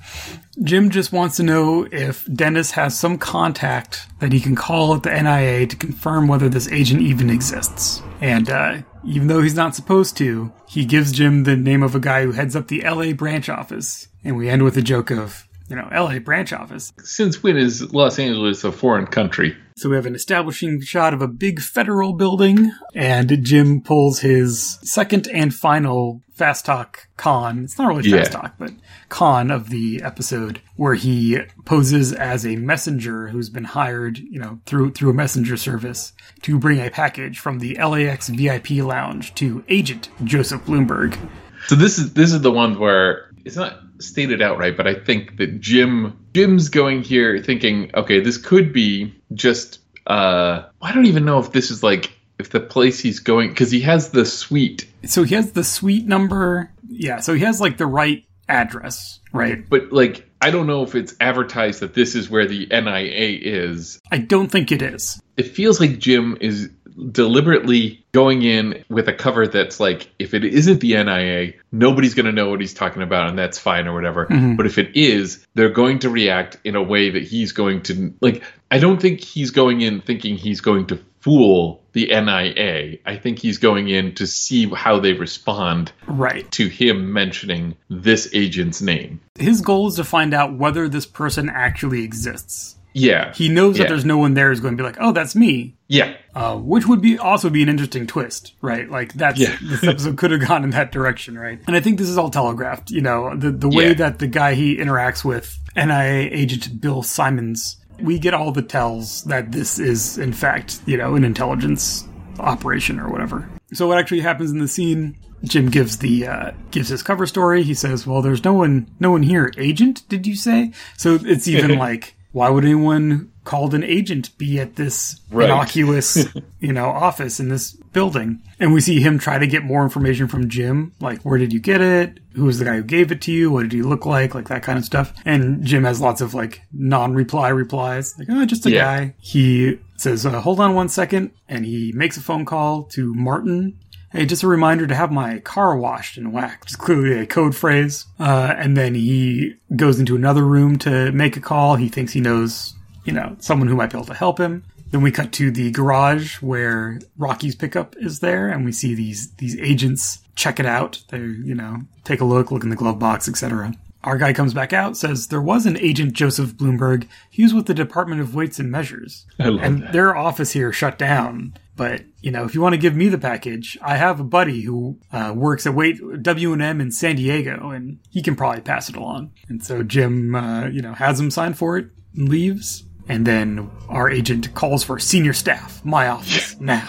Jim just wants to know if Dennis has some contact that he can call at the NIA to confirm whether this agent even exists. And uh, even though he's not supposed to, he gives Jim the name of a guy who heads up the LA branch office. And we end with a joke of you know, LA branch office.
Since when is Los Angeles a foreign country?
So we have an establishing shot of a big federal building, and Jim pulls his second and final fast talk con. It's not really fast yeah. talk, but con of the episode where he poses as a messenger who's been hired, you know, through through a messenger service to bring a package from the LAX VIP lounge to agent Joseph Bloomberg.
So this is this is the one where it's not stated outright, but I think that Jim Jim's going here thinking, okay, this could be just uh I don't even know if this is like if the place he's going because he has the suite.
So he has the suite number. Yeah, so he has like the right address, right?
But like I don't know if it's advertised that this is where the NIA is.
I don't think it is.
It feels like Jim is deliberately going in with a cover that's like, if it isn't the NIA, nobody's going to know what he's talking about, and that's fine or whatever. Mm-hmm. But if it is, they're going to react in a way that he's going to like. I don't think he's going in thinking he's going to fool the NIA. I think he's going in to see how they respond
right.
to him mentioning this agent's name.
His goal is to find out whether this person actually exists.
Yeah.
He knows
yeah.
that there's no one there who's going to be like, oh, that's me.
Yeah.
Uh, which would be also be an interesting twist, right? Like that's yeah. this episode could have gone in that direction, right? And I think this is all telegraphed. You know, the the way yeah. that the guy he interacts with, NIA agent Bill Simons, we get all the tells that this is in fact, you know, an intelligence operation or whatever. So what actually happens in the scene? Jim gives the uh, gives his cover story. He says, "Well, there's no one, no one here. Agent, did you say?" So it's even like why would anyone called an agent be at this right. innocuous, you know, office in this building? And we see him try to get more information from Jim, like where did you get it? Who was the guy who gave it to you? What did he look like? Like that kind of stuff. And Jim has lots of like non-reply replies, like oh, just a yeah. guy. He says, uh, "Hold on one second, and he makes a phone call to Martin Hey, just a reminder to have my car washed and waxed. It's clearly a code phrase. Uh, and then he goes into another room to make a call. He thinks he knows, you know, someone who might be able to help him. Then we cut to the garage where Rocky's pickup is there, and we see these these agents check it out. They, you know, take a look, look in the glove box, etc. Our guy comes back out, says there was an agent Joseph Bloomberg. He was with the Department of Weights and Measures, and
that.
their office here shut down. But you know, if you want to give me the package, I have a buddy who uh, works at Wait W and M in San Diego, and he can probably pass it along. And so Jim, uh, you know, has him sign for it and leaves. And then our agent calls for senior staff, my office now.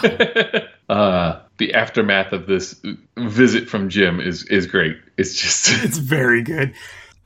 uh, the aftermath of this visit from Jim is is great. It's just
it's very good.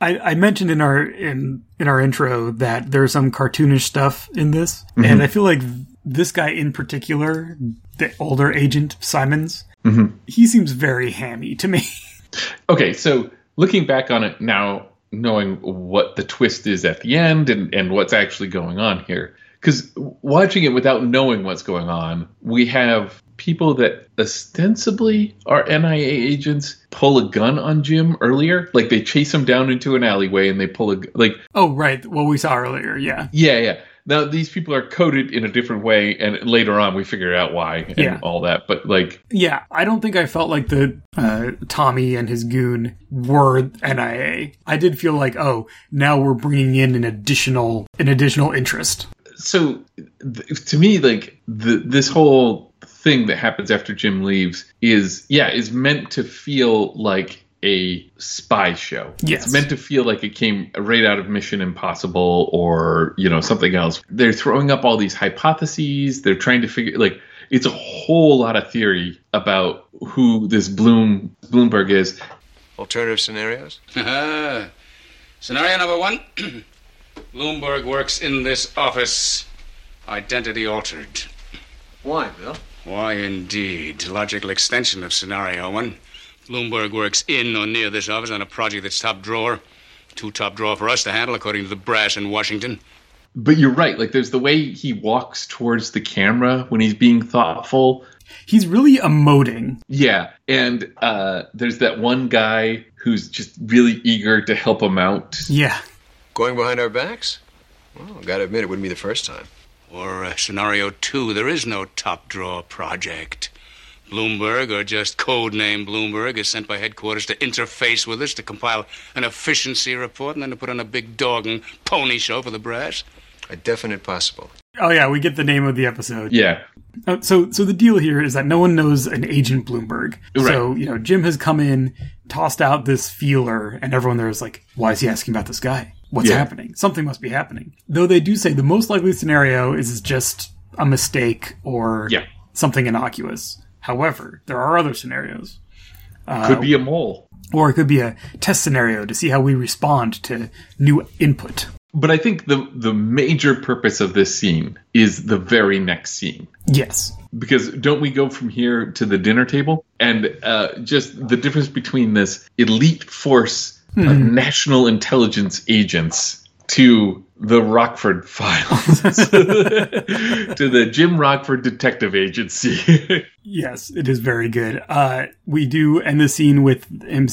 I, I, mentioned in our in in our intro that there's some cartoonish stuff in this, mm-hmm. and I feel like this guy in particular, the older agent Simons, mm-hmm. he seems very hammy to me.
okay, so looking back on it now, knowing what the twist is at the end and and what's actually going on here, because watching it without knowing what's going on, we have people that ostensibly are NIA agents pull a gun on Jim earlier. Like they chase him down into an alleyway and they pull a like.
Oh right, what we saw earlier. Yeah.
Yeah, yeah. Now these people are coded in a different way, and later on we figure out why and yeah. all that. But like,
yeah, I don't think I felt like the uh, Tommy and his goon were NIA. I did feel like, oh, now we're bringing in an additional an additional interest.
So th- to me, like the, this whole thing that happens after Jim leaves is yeah is meant to feel like a spy show.
Yes.
It's meant to feel like it came right out of Mission Impossible or, you know, something else. They're throwing up all these hypotheses. They're trying to figure like it's a whole lot of theory about who this Bloom Bloomberg is.
Alternative scenarios?
Scenario number one. Bloomberg works in this office. Identity altered.
Why, Bill?
Why, indeed. Logical extension of scenario one. Bloomberg works in or near this office on a project that's top drawer. Too top drawer for us to handle, according to the brass in Washington.
But you're right. Like, there's the way he walks towards the camera when he's being thoughtful.
He's really emoting.
Yeah. And uh, there's that one guy who's just really eager to help him out.
Yeah.
Going behind our backs? Well, gotta admit, it wouldn't be the first time.
Or uh, scenario two, there is no top drawer project. Bloomberg, or just code name Bloomberg, is sent by headquarters to interface with us to compile an efficiency report and then to put on a big dog and pony show for the brass.
A definite possible.
Oh yeah, we get the name of the episode.
Yeah.
Uh, so so the deal here is that no one knows an agent Bloomberg. Right. So you know Jim has come in, tossed out this feeler, and everyone there is like, why is he asking about this guy? what's yeah. happening. Something must be happening. Though they do say the most likely scenario is just a mistake or
yeah.
something innocuous. However, there are other scenarios.
Uh, could be a mole.
Or it could be a test scenario to see how we respond to new input.
But I think the the major purpose of this scene is the very next scene.
Yes.
Because don't we go from here to the dinner table? And uh, just the difference between this elite force hmm. national intelligence agents to the Rockford Files, to the Jim Rockford Detective Agency.
yes, it is very good. Uh, we do end the scene with him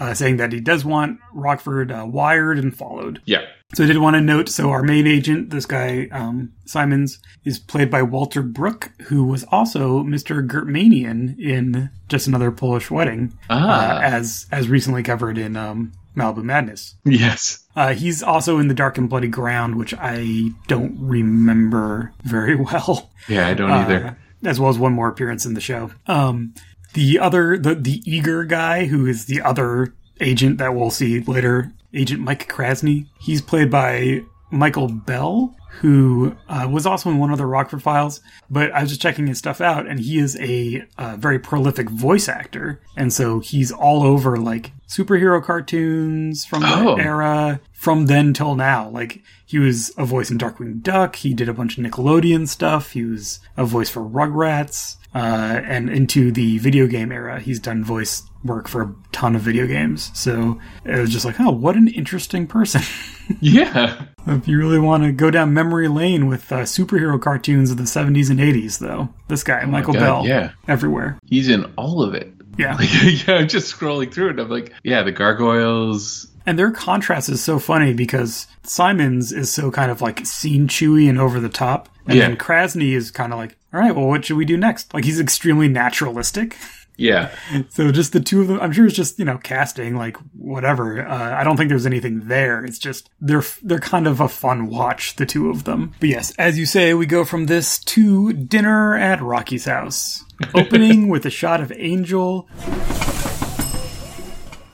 uh, saying that he does want Rockford uh, wired and followed.
Yeah.
So I did want to note, so our main agent, this guy, um, Simons, is played by Walter Brooke, who was also Mr. Gertmanian in Just Another Polish Wedding,
ah.
uh, as as recently covered in um, Malibu Madness.
Yes.
Uh, he's also in The Dark and Bloody Ground, which I don't remember very well.
Yeah, I don't either.
Uh, as well as one more appearance in the show. Um, the other, the, the eager guy who is the other agent that we'll see later, Agent Mike Krasny, he's played by Michael Bell, who uh, was also in one of the Rockford Files. But I was just checking his stuff out, and he is a uh, very prolific voice actor, and so he's all over like superhero cartoons from the oh. era, from then till now. Like he was a voice in Darkwing Duck. He did a bunch of Nickelodeon stuff. He was a voice for Rugrats. Uh, and into the video game era, he's done voice work for a ton of video games. So it was just like, oh, what an interesting person.
yeah.
If you really want to go down memory lane with uh, superhero cartoons of the 70s and 80s, though, this guy, oh Michael God, Bell,
yeah.
everywhere.
He's in all of it.
Yeah.
yeah, I'm just scrolling through it. I'm like, yeah, the gargoyles.
And their contrast is so funny because Simons is so kind of like scene chewy and over the top. And yeah. then Krasny is kind of like, all right, well, what should we do next? Like, he's extremely naturalistic.
Yeah.
So just the two of them, I'm sure it's just, you know, casting, like whatever. Uh, I don't think there's anything there. It's just, they're, they're kind of a fun watch, the two of them. But yes, as you say, we go from this to dinner at Rocky's house. Opening with a shot of Angel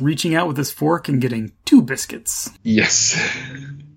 reaching out with his fork and getting two biscuits.
Yes.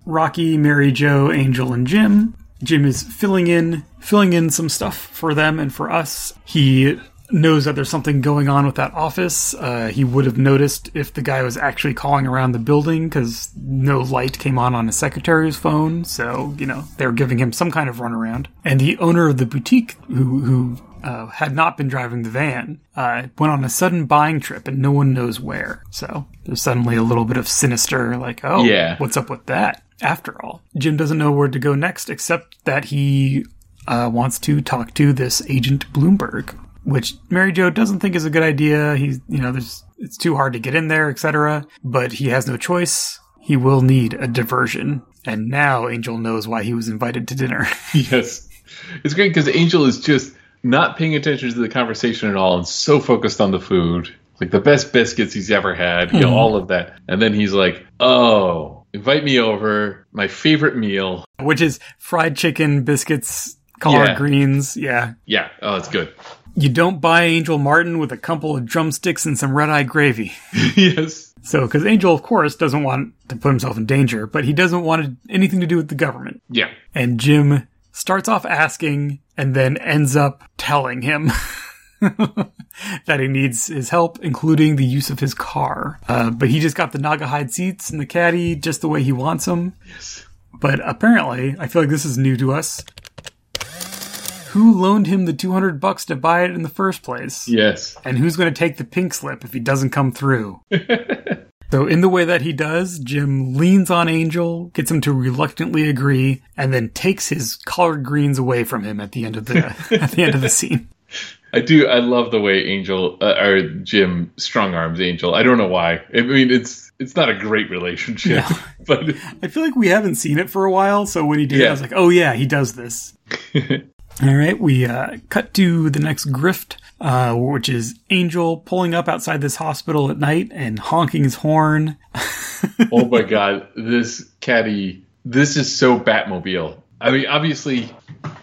Rocky, Mary Jo, Angel, and Jim. Jim is filling in filling in some stuff for them and for us. He knows that there's something going on with that office. Uh, he would have noticed if the guy was actually calling around the building because no light came on on his secretary's phone. So, you know, they were giving him some kind of runaround. And the owner of the boutique, who, who uh, had not been driving the van, uh, went on a sudden buying trip and no one knows where. So there's suddenly a little bit of sinister, like, oh,
Yeah.
what's up with that? After all, Jim doesn't know where to go next except that he uh, wants to talk to this agent Bloomberg, which Mary Jo doesn't think is a good idea. He's, you know, there's it's too hard to get in there, etc. But he has no choice. He will need a diversion. And now Angel knows why he was invited to dinner.
yes. It's great because Angel is just not paying attention to the conversation at all and so focused on the food. Like the best biscuits he's ever had, you know,
Mhm.
all of that. And then he's like, oh, invite me over, my favorite meal.
which is fried chicken, biscuits, collard
Yeah.
greens. Yeah.
Yeah, oh, it's good.
You don't buy Angel Martin with a couple of drumsticks and some red eye gravy.
yes.
So, because Angel, of course, doesn't want to put himself in danger, but he doesn't want anything to do with the government.
Yeah.
And Jim starts off asking and then ends up telling him that he needs his help, including the use of his car. Uh, but he just got the Naugahyde seats and the caddy just the way he wants them.
Yes.
But apparently, I feel like this is new to us. Who loaned him the 200 bucks to buy it in the first place?
Yes.
And who's going to take the pink slip if he doesn't come through? so, in the way that he does, Jim leans on Angel, gets him to reluctantly agree, and then takes his collard greens away from him at the end of the at the end of the scene.
I do. I love the way Angel uh, or Jim strong arms Angel. I don't know why. I mean, it's it's not a great relationship, but
I feel like we haven't seen it for a while, so when he did,
Yeah.
I was like, "Oh yeah, he does this." All right, we uh, cut to the next grift, uh, which is Angel pulling up outside this hospital at night and honking his horn.
oh my god, this caddy, this is so Batmobile. I mean, obviously,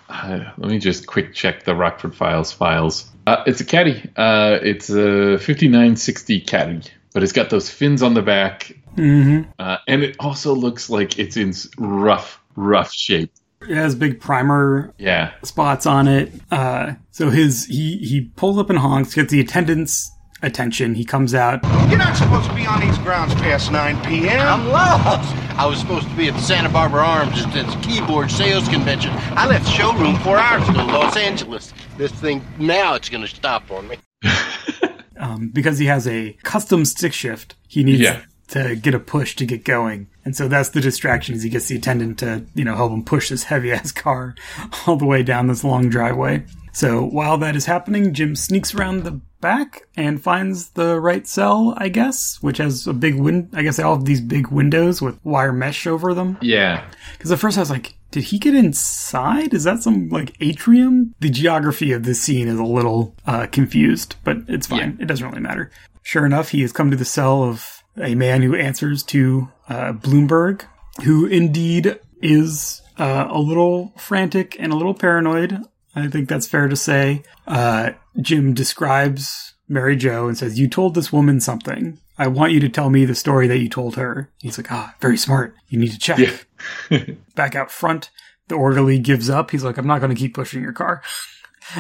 uh, let me just quick check the Rockford Files files. Uh, it's a caddy. Uh, it's a 5960 caddy, but it's got those fins on the back,
Mm-hmm.
uh, and it also looks like it's in rough, rough shape.
It has big primer
Yeah.
spots on it. Uh, so his he he pulls up and honks, gets the attendant's attention. He comes out.
You're not supposed to be on these grounds past 9 p.m.
I'm lost. I was supposed to be at the Santa Barbara Arms at this keyboard sales convention. I left the showroom four hours ago, Los Angeles. This thing now it's going to stop on me.
um, because he has a custom stick shift, he needs
Yeah.
To get a push to get going. And so that's the distraction is he gets the attendant to, you know, help him push this heavy ass car all the way down this long driveway. So while that is happening, Jim sneaks around the back and finds the right cell, I guess, which has a big win. I guess they all have these big windows with wire mesh over them.
Yeah.
Because at first I was like, did he get inside? Is that some like atrium? The geography of this scene is a little uh, confused, but it's fine. It doesn't really matter. Sure enough, he has come to the cell of a man who answers to uh, Bloomberg, who indeed is uh, a little frantic and a little paranoid. I think that's fair to say. Uh, Jim describes Mary Jo and says, You told this woman something. I want you to tell me the story that you told her. He's like, Ah, very smart. You need to check. Back out front, the orderly gives up. He's like, I'm not going to keep pushing your car.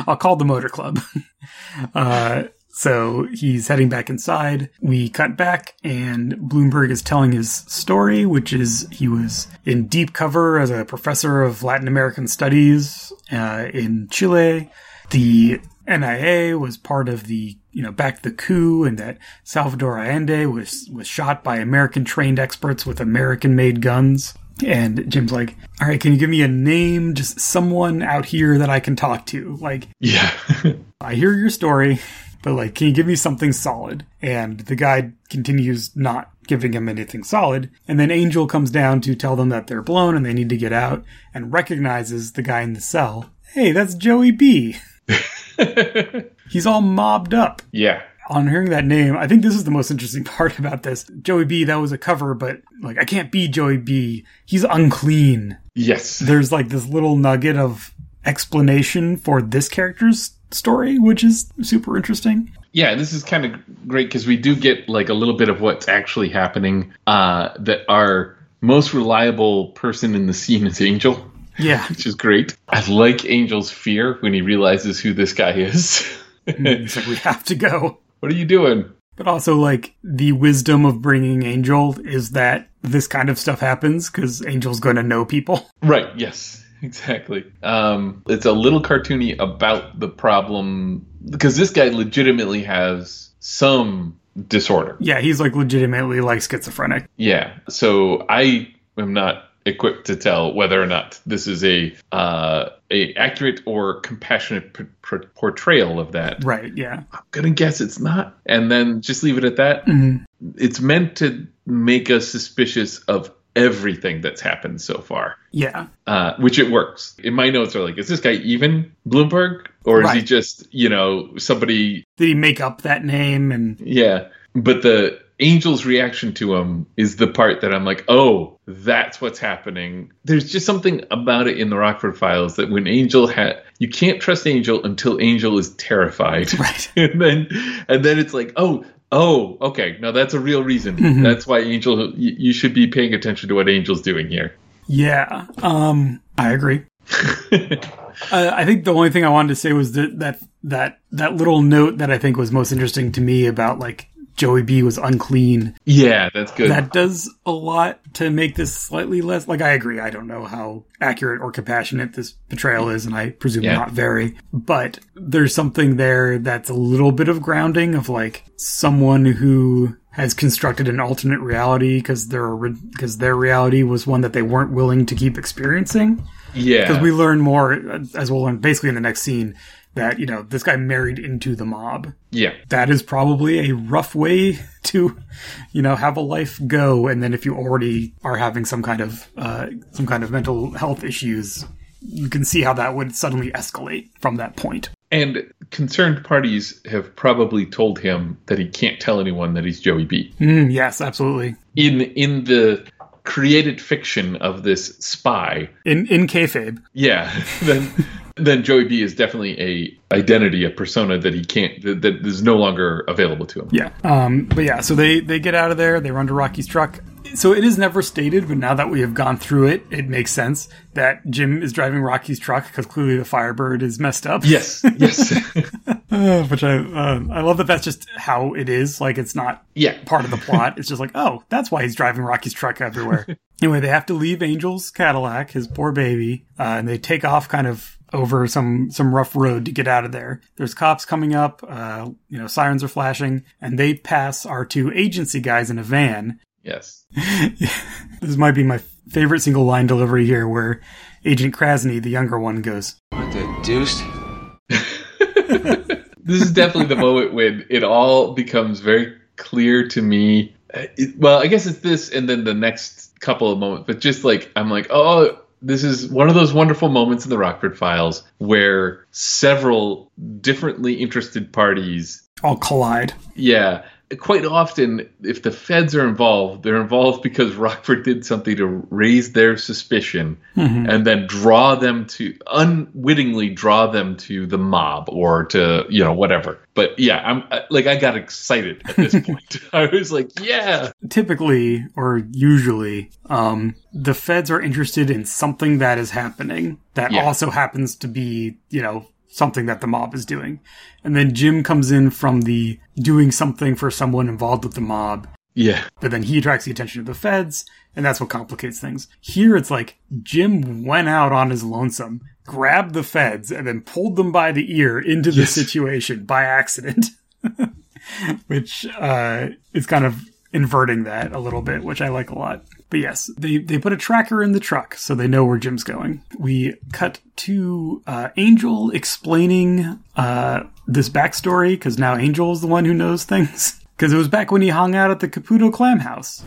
I'll call the motor club. uh, so he's heading back inside. We cut back, and Bloomberg is telling his story, which is he was in deep cover as a professor of Latin American studies uh, in Chile. The NIA was part of the you know back the coup, and that Salvador Allende was was shot by American trained experts with American made guns. And Jim's like, "All right, can you give me a name, just someone out here that I can talk to? Like,
Yeah.
I hear your story, but like, can you give me something solid? And the guy continues not giving him anything solid. And then Angel comes down to tell them that they're blown and they need to get out and recognizes the guy in the cell. Hey, that's Joey B. He's all mobbed up.
Yeah.
On hearing that name, I think this is the most interesting part about this. Joey B, that was a cover, but like, I can't be Joey B. He's unclean.
Yes.
There's like this little nugget of explanation for this character's story, which is super interesting.
Yeah, this is kind of great because we do get like a little bit of what's actually happening. Uh, that our most reliable person in the scene is Angel.
Yeah.
Which is great. I like Angel's fear when he realizes who this guy is.
It's like we have to go.
What are you doing?
But also, like the wisdom of bringing Angel is that this kind of stuff happens because Angel's going to know people.
Right. Yes. Exactly. Um, it's a little cartoony about the problem because this guy legitimately has some disorder.
Yeah, he's like legitimately like schizophrenic.
Yeah. So I am not equipped to tell whether or not this is a uh, a accurate or compassionate p- p- portrayal of that.
Right. Yeah.
I'm gonna guess it's not, and then just leave it at that.
Mhm.
It's meant to make us suspicious of everything that's happened so far.
Yeah.
Uh, which it works. In my notes are like, is this guy even Bloomberg, or is he just you know somebody
Did he make up that name? And
yeah, but the angel's reaction to him is the part that I'm like, oh, that's what's happening. There's just something about it in the Rockford Files that when Angel had, you can't trust Angel until Angel is terrified,
right?
and then, and then it's like, oh. Oh, okay. Now that's a real reason.
Mhm.
That's why Angel. You, you should be paying attention to what Angel's doing here.
yeah, um, I agree. uh, I think the only thing I wanted to say was that that that that little note that I think was most interesting to me about like Joey B was unclean.
Yeah, that's good.
That does a lot to make this slightly less. Like I agree. I don't know how accurate or compassionate this portrayal is, and I presume
Yeah.
not very. But there's something there that's a little bit of grounding of like someone who has constructed an alternate reality because their because their reality was one that they weren't willing to keep experiencing.
Yeah.
because we learn more uh, as we'll learn basically in the next scene that you know this guy married into the mob.
Yeah.
that is probably a rough way to you know have a life go. And then if you already are having some kind of uh, some kind of mental health issues you can see how that would suddenly escalate from that point.
And concerned parties have probably told him that he can't tell anyone that he's Joey B.
mm, yes absolutely.
In in the created fiction of this spy,
in in kayfabe.
Yeah, then then Joey B is definitely a identity, a persona that he can't that, that is no longer available to him.
Yeah. Um, but yeah, so they they get out of there. They run to Rocky's truck. So it is never stated, but now that we have gone through it, it makes sense that Jim is driving Rocky's truck because clearly the Firebird is messed up.
Yes, yes.
Uh, which I uh, I love that that's just how it is. Like it's not
yeah
part of the plot. It's just like oh that's why he's driving Rocky's truck everywhere. anyway, they have to leave Angel's Cadillac, his poor baby, uh, and they take off kind of over some some rough road to get out of there. There's cops coming up. Uh, you know sirens are flashing, and they pass our two agency guys in a van.
Yes.
This might be my favorite single line delivery here, where Agent Krasny, the younger one, goes.
What the deuce?
this is definitely the moment when it all becomes very clear to me. Uh, it- well, I guess it's this and then the next couple of moments, but just like I'm like, oh, this is one of those wonderful moments in the Rockford Files where several differently interested parties,
All collide.
yeah, quite often if the feds are involved, they're involved because Rockford did something to raise their suspicion
Mhm.
and then draw them to unwittingly draw them to the mob or to you know whatever but yeah i'm like i got excited at this point i was like yeah
typically or usually um, the feds are interested in something that is happening that
Yeah.
also happens to be you know something that the mob is doing. And then jim comes in from the doing something for someone involved with the mob.
Yeah.
But then he attracts the attention of the feds and that's what complicates things. Here it's like jim went out on his lonesome grabbed the feds and then pulled them by the ear into the
Yes.
situation by accident. Which uh, is kind of inverting that a little bit, which I like a lot. But yes, they, they put a tracker in the truck so they know where Jim's going. We cut to uh, Angel explaining uh, this backstory because now Angel is the one who knows things. Because it was back when he hung out at the Caputo Clam House.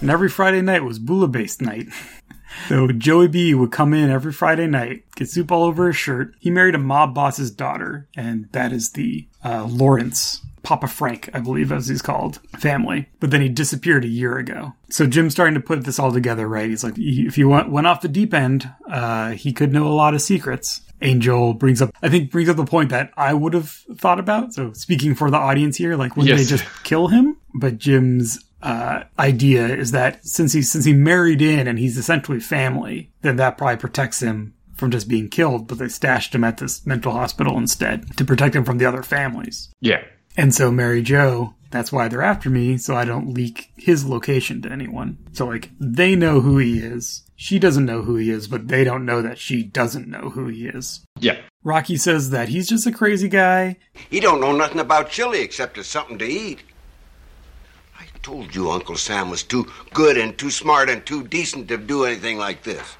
And every Friday night was Bouillabaisse night. So Joey B would come in every Friday night, get soup all over his shirt. He married a mob boss's daughter, and that is the uh, Lawrence, Papa Frank, I believe, as he's called, family. But then he disappeared a year ago. So Jim's starting to put this all together, right? He's like, if he went, went off the deep end, uh, he could know a lot of secrets. Angel brings up, I think, brings up the point that I would have thought about. So speaking for the audience here, like, wouldn't
Yes.
they just kill him? But Jim's uh, idea is that since he since he married in and he's essentially family, then that probably protects him from just being killed, but they stashed him at this mental hospital instead to protect him from the other families.
Yeah.
And so Mary Jo, that's why they're after me, so I don't leak his location to anyone. So like they know who he is. She doesn't know who he is, but they don't know that she doesn't know who he is.
Yeah.
Rocky says that he's just a crazy guy.
He don't know nothing about chili except it's something to eat. I told you Uncle Sam was too good and too smart and too decent to do anything like this.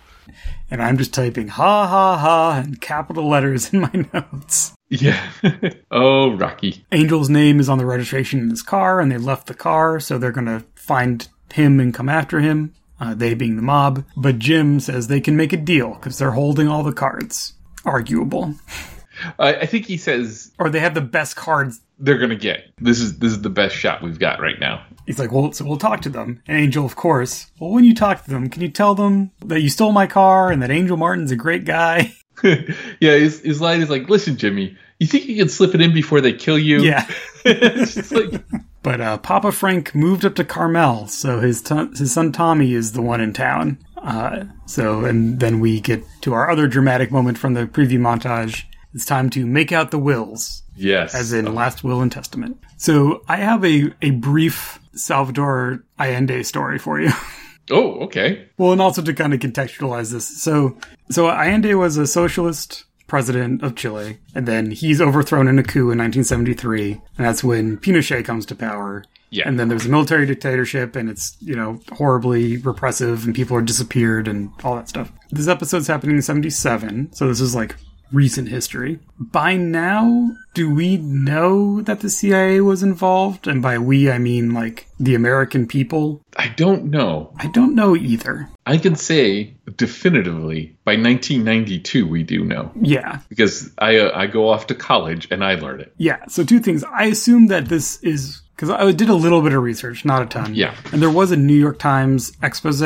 And I'm just typing ha ha ha in capital letters in my notes.
Yeah. oh, Rocky.
Angel's name is on the registration in his car, and they left the car, so they're going to find him and come after him, uh, they being the mob. But Jim says they can make a deal because they're holding all the cards. Arguable.
I, I think he says,
or they have the best cards
they're gonna get. This is this is the best shot we've got right now.
He's like, well, so we'll talk to them. And Angel, of course. Well, when you talk to them, can you tell them that you stole my car and that Angel Martin's a great guy?
yeah, his, his line is like, listen, Jimmy, you think you can slip it in before they kill you?
Yeah. like... But uh, Papa Frank moved up to Carmel, so his t- his son Tommy is the one in town. Uh, so, and then we get to our other dramatic moment from the preview montage. It's time to make out the wills.
Yes.
As in Last Will and Testament. So I have a, a brief Salvador Allende story for you.
Oh, okay.
Well, and also to kind of contextualize this. So, so Allende was a socialist president of Chile, and then he's overthrown in a coup in 1973, and that's when Pinochet comes to power.
Yeah.
And then there's a military dictatorship, and it's, you know, horribly repressive, and people are disappeared, and all that stuff. This episode's happening in 77, so this is like recent history. By now, do we know that the CIA was involved? And by we, I mean like the American people?
I don't know.
I don't know either.
I can say definitively by 1992 we do know.
Yeah.
Because I uh, I go off to college and I learn it.
Yeah. So two things. I assume that this is because I did a little bit of research, not a ton.
Yeah.
And there was a New York Times expose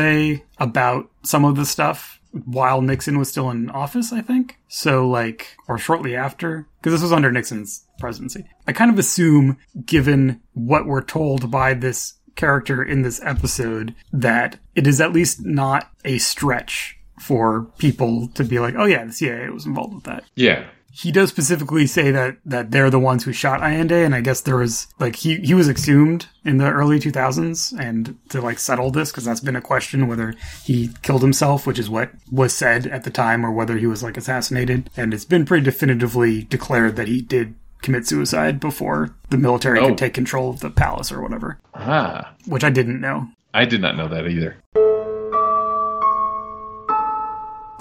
about some of the stuff while Nixon was still in office, I think. So, like, or shortly after, because this was under Nixon's presidency. I kind of assume, given what we're told by this character in this episode, that it is at least not a stretch for people to be like, oh yeah, the CIA was involved with that.
Yeah
he does specifically say that that they're the ones who shot Allende, and I guess there was like he he was exhumed in the early 2000s, and to like settle this because that's been a question whether he killed himself, which is what was said at the time, or whether he was like assassinated, and it's been pretty definitively declared that he did commit suicide before the military oh. could take control of the palace or whatever.
Ah,
which I didn't know.
I did not know that either.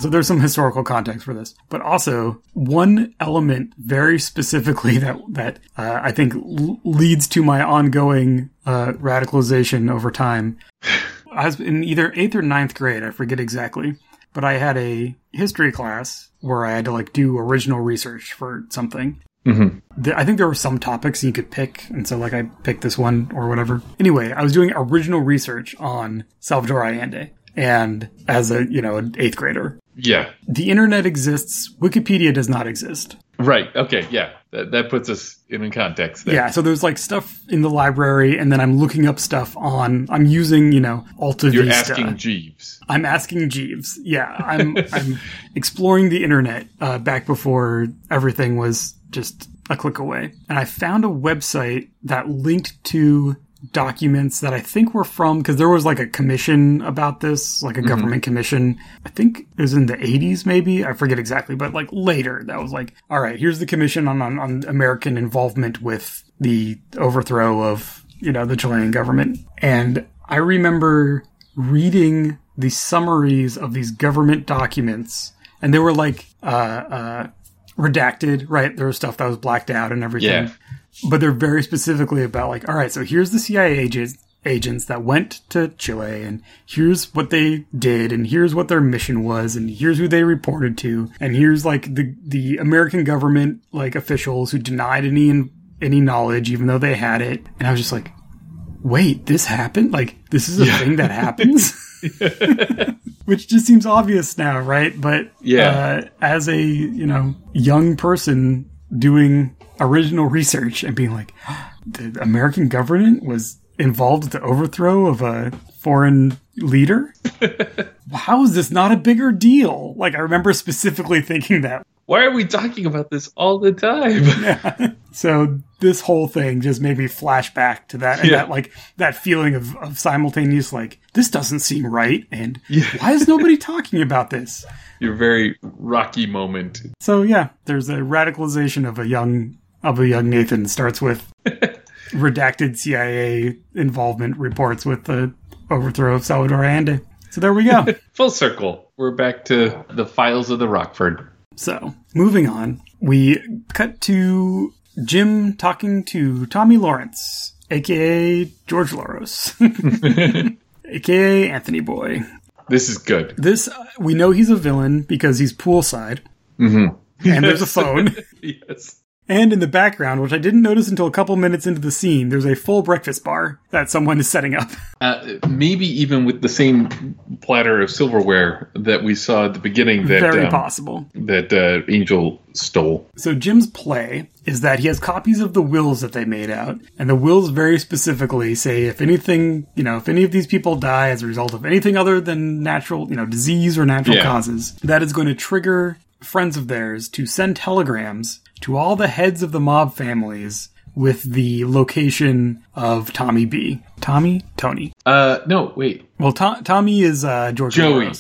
So there's some historical context for this, but also one element very specifically that that uh, I think l- leads to my ongoing uh, radicalization over time. I was in either eighth or ninth grade, I forget exactly, but I had a history class where I had to like do original research for something.
Mm-hmm.
I think there were some topics you could pick, and so like I picked this one or whatever. Anyway, I was doing original research on Salvador Allende, and as a you know an eighth grader
yeah.
The internet exists. Wikipedia does not exist.
Right. Okay. Yeah. That, that puts us in context there.
yeah. So there's like stuff in the library and then i'm looking up stuff on i'm using you know alta
you're
vista.
asking jeeves.
I'm asking jeeves. Yeah. I'm i'm exploring the internet uh, back before everything was just a click away. And i found a website that linked to documents that I think were from because there was like a commission about this, like a mm-hmm. government commission. I think it was in the 80s, maybe. I forget exactly, but like later, that was like, all right, here's the commission on, on, on American involvement with the overthrow of, you know, the Chilean government. And I remember reading the summaries of these government documents, and they were like, uh, uh, redacted, right? There was stuff that was blacked out and everything.
Yeah
but they're very specifically about like, all right, so here's the CIA agents agents that went to Chile and here's what they did and here's what their mission was and here's who they reported to and here's like the the American government like officials who denied any any knowledge even though they had it. And I was just like wait this happened? Like this is a yeah. thing that happens? Which just seems obvious now right? But
yeah.
uh, as a you know young person doing original research and being like, the American government was involved with the overthrow of a foreign leader? How is this not a bigger deal? Like, I remember specifically thinking that.
Why are we talking about this all the time?
yeah. So this whole thing just made me flash back to that and
Yeah.
that like that feeling of, of simultaneous like this doesn't seem right and
Yeah.
why is nobody talking about this?
Your very rocky moment.
So yeah, there's a radicalization of a young of a young Nathan starts with redacted CIA involvement reports with the overthrow of Salvador Allende. So there we go.
Full circle. We're back to the files of the Rockford.
So, moving on, we cut to Jim talking to Tommy Lawrence, aka George Loros, aka Anthony Boy.
This is good.
This, uh, we know he's a villain because he's poolside,
Mm-hmm.
and there's a phone.
yes.
And in the background, which I didn't notice until a couple minutes into the scene, there's a full breakfast bar that someone is setting up.
Uh, maybe even with the same platter of silverware that we saw at the beginning that
Very
um,
possible.
that uh, Angel stole.
So Jim's play is that he has copies of the wills that they made out, and the wills very specifically say if anything, you know, if any of these people die as a result of anything other than natural, you know, disease or natural
Yeah.
causes, that is going to trigger friends of theirs to send telegrams to all the heads of the mob families with the location of Tommy B. Tommy? Tony.
Uh, no, wait.
Well, To- Tommy is uh, George
Joey.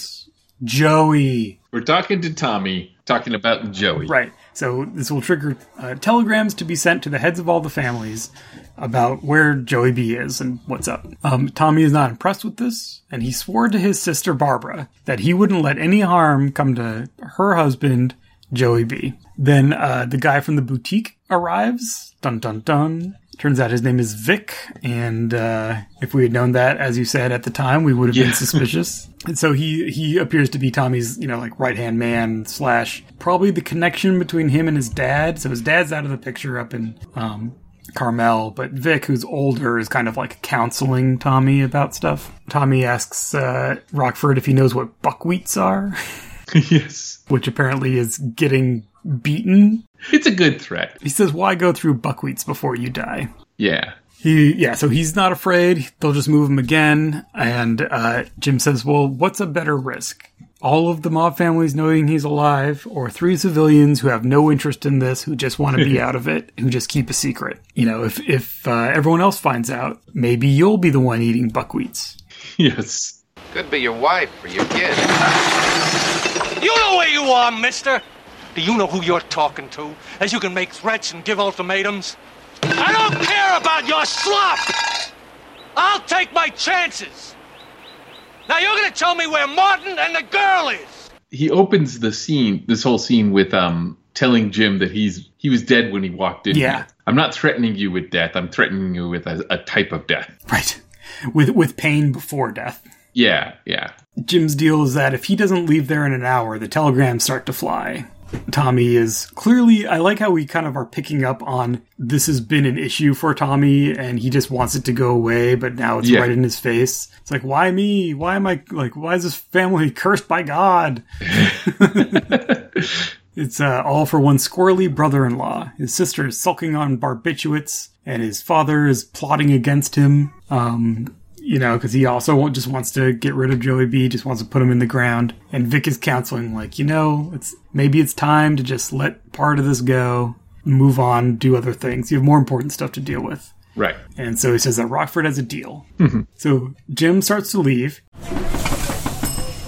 Joey.
We're talking to Tommy, talking about Joey.
Right. So this will trigger uh, telegrams to be sent to the heads of all the families about where Joey B is and what's up. Um, Tommy is not impressed with this, and he swore to his sister Barbara that he wouldn't let any harm come to her husband, Joey B. Then uh, the guy from the boutique arrives. Dun dun dun. Turns out his name is Vic, and uh, if we had known that, as you said at the time, we would have
Yeah.
been suspicious. And so he he appears to be Tommy's, you know, like right hand man slash probably the connection between him and his dad. So his dad's out of the picture up in um, Carmel, but Vic, who's older, is kind of like counseling Tommy about stuff. Tommy asks uh, Rockford if he knows what buckwheats are,
yes.
which apparently is getting beaten.
It's a good threat.
He says, "Why go through buckwheats before you die?"
Yeah.
He, yeah, so he's not afraid. They'll just move him again. And uh, Jim says, Well, what's a better risk? All of the mob families knowing he's alive, or three civilians who have no interest in this, who just want to be out of it, who just keep a secret. You know, if, if uh, everyone else finds out, maybe you'll be the one eating buckwheats.
Yes.
Could be your wife or your kid.
You know where you are, mister? Do you know who you're talking to? As you can make threats and give ultimatums? I don't care about your slop! I'll take my chances! Now you're gonna tell me where Martin and the girl is!
He opens the scene, this whole scene, with um telling Jim that he's he was dead when he walked in.
Yeah.
here. I'm not threatening you with death. I'm threatening you with a, a type of death.
Right. With, with pain before death.
Yeah, yeah.
Jim's deal is that if he doesn't leave there in an hour, the telegrams start to fly. Tommy is clearly, I like how we kind of are picking up on this has been an issue for Tommy and he just wants it to go away, but now it's
Yeah.
right in his face. It's like, why me? Why am I, like, why is this family cursed by God? It's uh, all for one squirrely brother-in-law. His sister is sulking on barbiturates, and his father is plotting against him. Um, you know, because he also just wants to get rid of Joey B. Just wants to put him in the ground. And Vic is counseling, like, you know, it's maybe it's time to just let part of this go, move on, do other things. You have more important stuff to deal with.
Right.
And so he says that Rockford has a deal. So Jim starts to leave.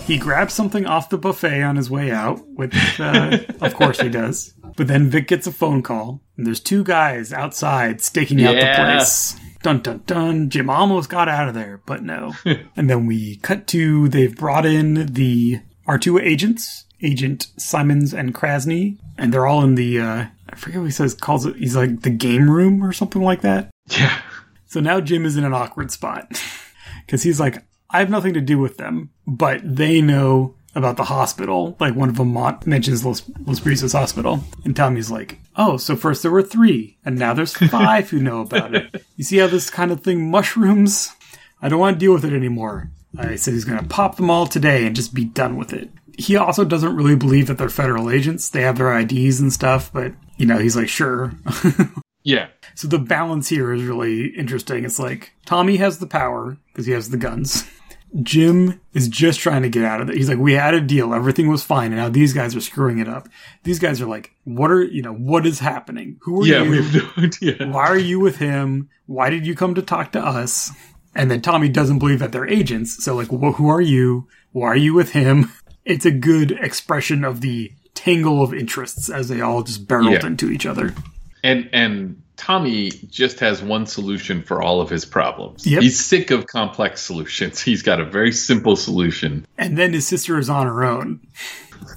He grabs something off the buffet on his way out, which, uh, of course, he does. But then Vic gets a phone call, and there's two guys outside staking out the place. Dun dun dun. Jim almost got out of there, but no. and then we cut to they've brought in the our two agents, Agent Simons and Krasny, and they're all in the uh, I forget what he says calls it. He's like the game room or something like that.
Yeah.
So now Jim is in an awkward spot because he's like, I have nothing to do with them, but they know about the hospital. Like one of them mentions Los, Los Brizos Hospital, and Tommy's like, "Oh, so first there were three, and now there's five who know about it. You see how this kind of thing mushrooms? I don't want to deal with it anymore." I said he's going to pop them all today and just be done with it. He also doesn't really believe that they're federal agents. They have their IDs and stuff, but you know, he's like, "Sure."
Yeah.
So the balance here is really interesting. It's like Tommy has the power because he has the guns. Jim is just trying to get out of it. He's like, we had a deal. Everything was fine. And now these guys are screwing it up. These guys are like, what are, you know, what is happening? Who are
yeah,
you?
we have no idea.
Why are you with him? Why did you come to talk to us? And then Tommy doesn't believe that they're agents. So like, well, who are you? Why are you with him? It's a good expression of the tangle of interests as they all just barreled
Yeah.
into each other.
And and Tommy just has one solution for all of his problems.
Yep.
He's sick of complex solutions. He's got a very simple solution.
And then his sister is on her own.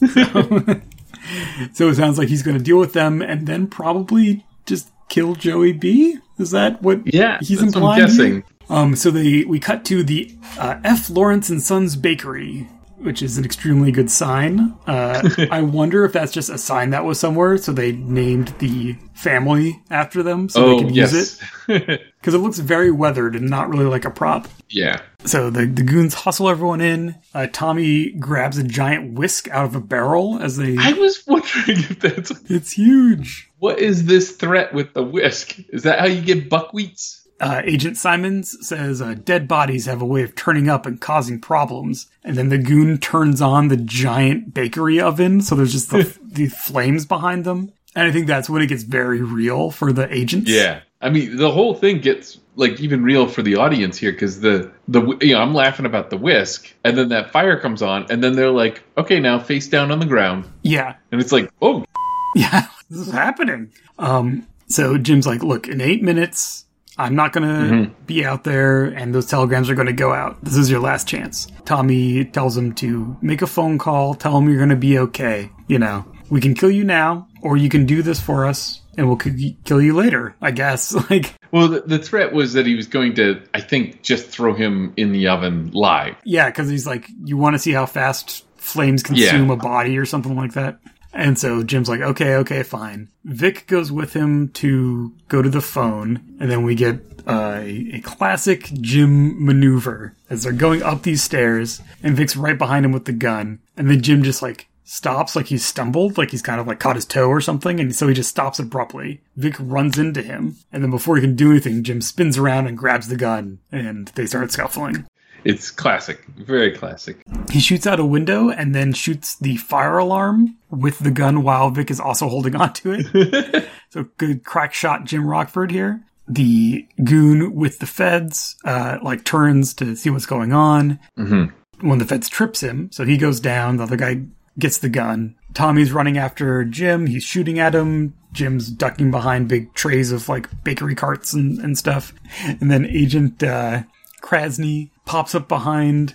so it sounds like he's going to deal with them and then probably just kill Joey B. Is that what
Yeah,
he's
that's what I'm guessing.
Um, so they we cut to the uh, F. Lawrence and Sons Bakery, which is an extremely good sign. Uh, I wonder if that's just a sign that was somewhere, so they named the family after them so they
oh
can
yes.
use it because it looks very weathered and not really like a prop.
yeah.
So the, the goons hustle everyone in. Uh, Tommy grabs a giant whisk out of a barrel as they.
I was wondering if that's
It's huge.
what is this threat with the whisk? Is that how you get buckwheats?
Uh, Agent Simons says uh, dead bodies have a way of turning up and causing problems. And then the goon turns on the giant bakery oven, so there's just the, the flames behind them. And I think that's when it gets very real for the agents.
Yeah. I mean, the whole thing gets like even real for the audience here because the the you know I'm laughing about the whisk, and then that fire comes on, and then they're like, okay, now face down on the ground,
Yeah.
and it's like, oh,
Yeah. This is happening. Um, so Jim's like, look, in eight minutes, I'm not going to
Mhm.
be out there and those telegrams are going to go out. This is your last chance. Tommy tells him to make a phone call, tell him you're going to be okay. You know, we can kill you now or you can do this for us and we'll kill you later, I guess. Like,
well, the, the threat was that he was going to, I think, just throw him in the oven live.
yeah, because he's like, you want to see how fast flames consume
Yeah.
a body or something like that. And so Jim's like, okay, okay, fine. Vic goes with him to go to the phone, and then we get uh, a, classic Jim maneuver as they're going up these stairs, and Vic's right behind him with the gun, and then Jim just like stops, like he's stumbled, like he's kind of like caught his toe or something, and so he just stops abruptly. Vic runs into him, and then before he can do anything, Jim spins around and grabs the gun, and they start scuffling.
It's classic, very classic.
He shoots out a window and then shoots the fire alarm with the gun while Vic is also holding onto it. so good crack shot Jim Rockford here. The goon with the feds uh, like turns to see what's going on.
Mm-hmm.
When the feds trips him, so he goes down. The other guy gets the gun. Tommy's running after Jim. He's shooting at him. Jim's ducking behind big trays of like bakery carts and, and stuff. And then Agent uh, Krasny pops up behind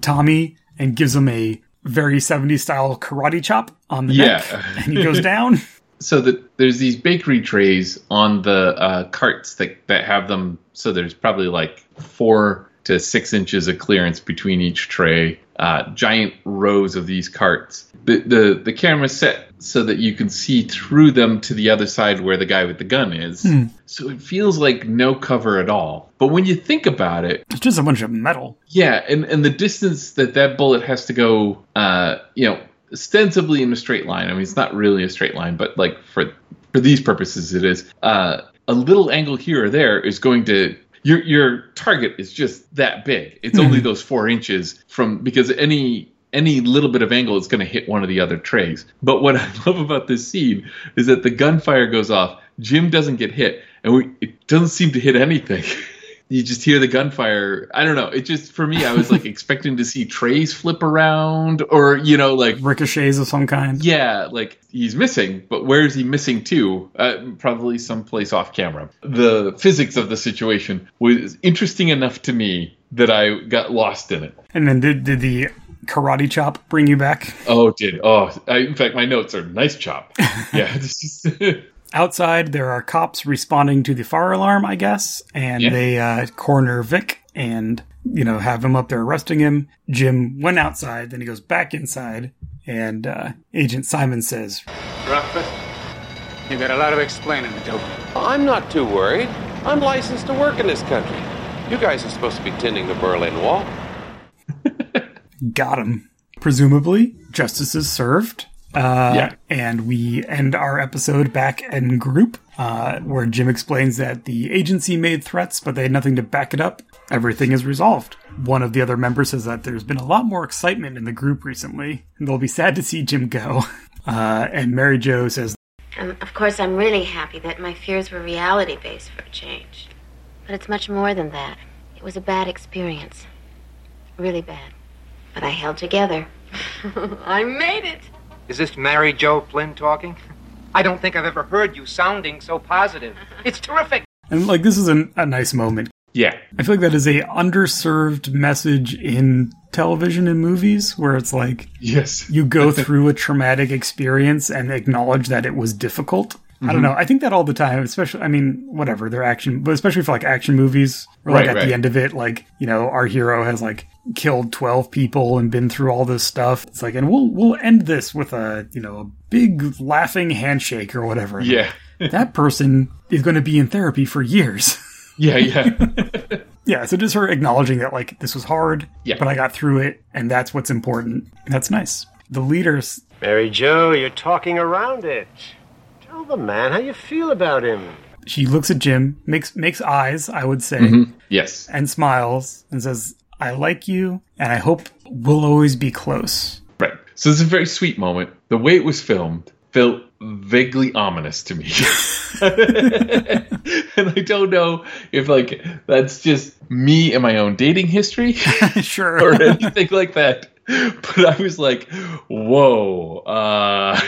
Tommy and gives him a very 70s style karate chop on the
Yeah.
neck. And he goes down.
So that there's these bakery trays on the uh, carts that that have them. So there's probably like four to six inches of clearance between each tray. Uh, giant rows of these carts. The the the camera's set so that you can see through them to the other side where the guy with the gun is.
Hmm.
So it feels like no cover at all. But when you think about it,
It's just a bunch of metal.
yeah, and, and the distance that that bullet has to go, uh, you know, ostensibly in a straight line. I mean, it's not really a straight line, but like for for these purposes, it is. Uh, a little angle here or there is going to your your target is just that big. It's only those four inches from because any any little bit of angle is going to hit one of the other trays. But what I love about this scene is that the gunfire goes off. Jim doesn't get hit, and we, it doesn't seem to hit anything. you just hear the gunfire. I don't know. It just for me, I was like expecting to see trays flip around, or you know, like
ricochets of some kind.
Yeah, like he's missing, but where is he missing to? Uh, probably someplace off camera. The physics of the situation was interesting enough to me that I got lost in it.
And then did, did the karate chop bring you back?
Oh, it did oh? I, in fact, my notes are nice chop. Yeah, this is.
Outside, there are cops responding to the fire alarm, I guess, and
Yeah.
they uh, corner Vic and, you know, have him up there arresting him. Jim went outside, then he goes back inside, and uh, Agent Simon says,
Rockford, you got a lot of explaining to do.
I'm not too worried. I'm licensed to work in this country. You guys are supposed to be tending the Berlin Wall.
Got him. Presumably, justice is served. Uh,
Yeah.
And we end our episode back in group, uh, where Jim explains that the agency made threats, but they had nothing to back it up. Everything is resolved. One of the other members says that there's been a lot more excitement in the group recently, and they'll be sad to see Jim go. Uh, and Mary Jo says,
And of course, I'm really happy that my fears were reality based for a change. But it's much more than that. It was a bad experience. Really bad. But I held together. I made it.
Is this Mary Jo Flynn talking? I don't think I've ever heard you sounding so positive. It's terrific.
and like this is a, a nice moment.
Yeah.
I feel like that is a underserved message in television and movies where it's like
Yes.
you go through a traumatic experience and acknowledge that it was difficult. I don't know. Mm-hmm. I think that all the time, especially, I mean, whatever, they're action, but especially for like action movies, or like
Right,
at
right.
the end of it, like, you know, our hero has like killed 12 people and been through all this stuff. It's like, and we'll, we'll end this with a, you know, a big laughing handshake or whatever.
Yeah.
that person is going to be in therapy for years.
Yeah, yeah.
yeah. So just her acknowledging that like this was hard,
Yeah.
but I got through it and that's what's important. That's nice. The leaders
Mary Jo, you're talking around it. Tell the man how you feel about him.
She looks at Jim, makes makes eyes, I would say,
Mhm. Yes.
and smiles and says, "I like you, and I hope we'll always be close."
Right. So it's a very sweet moment. The way it was filmed felt vaguely ominous to me. and I don't know if like that's just me and my own dating history
sure
or anything like that. But I was like, whoa. Uh,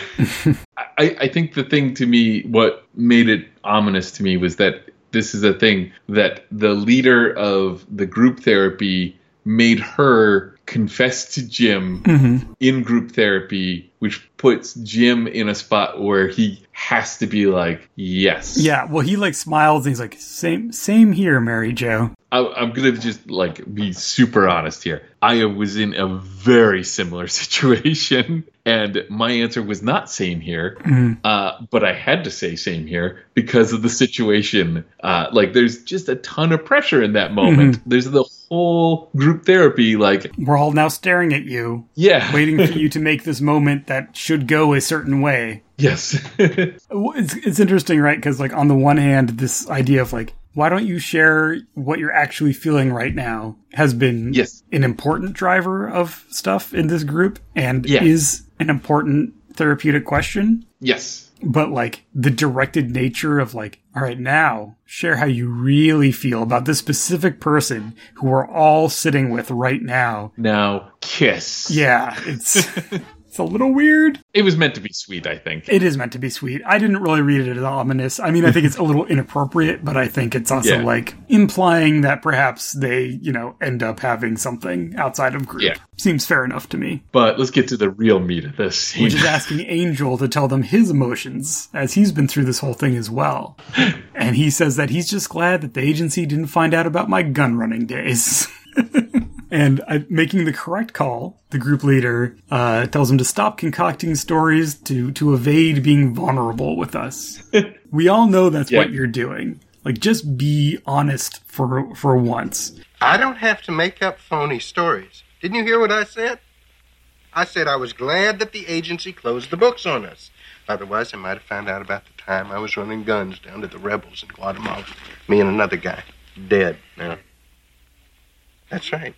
I, I think the thing to me, what made it ominous to me was that this is a thing that the leader of the group therapy made her confess to Jim
Mhm.
in group therapy, which puts Jim in a spot where he has to be like, yes.
Yeah, well, he like smiles and he's like, "Same, same here, Mary Jo."
I, I'm gonna just like be super honest here. I was in a very similar situation, and my answer was not same here.
Mhm.
Uh, but I had to say same here because of the situation. Uh, like, there's just a ton of pressure in that moment. There's the whole group therapy, like,
We're all now staring at you,
yeah,
waiting for you to make this moment that should go a certain way.
yes,
It's it's interesting, right? Because like on the one hand, this idea of like, why don't you share what you're actually feeling right now has been
Yes.
an important driver of stuff in this group and
Yeah.
is an important therapeutic question.
yes,
But like the directed nature of like, all right, now share how you really feel about this specific person who we're all sitting with right now.
now kiss.
Yeah, it's it's a little weird.
It was meant to be sweet, I think.
It is meant to be sweet. I didn't really read it as ominous. I mean, I think it's a little inappropriate, but I think it's also
Yeah.
like implying that perhaps they, you know, end up having something outside of group.
Yeah.
Seems fair enough to me.
But let's get to the real meat of this scene.
Which is asking Angel to tell them his emotions, as he's been through this whole thing as well. And he says that he's just glad that the agency didn't find out about my gun running days. and uh, making the correct call, the group leader uh, tells him to stop concocting stories to, to evade being vulnerable with us. we all know that's what you're doing. Like, just be honest for for once.
I don't have to make up phony stories. Didn't you hear what I said? I said I was glad that the agency closed the books on us. Otherwise, I might have found out about the time I was running guns down to the rebels in Guatemala. Me and another guy. Dead now. That's right.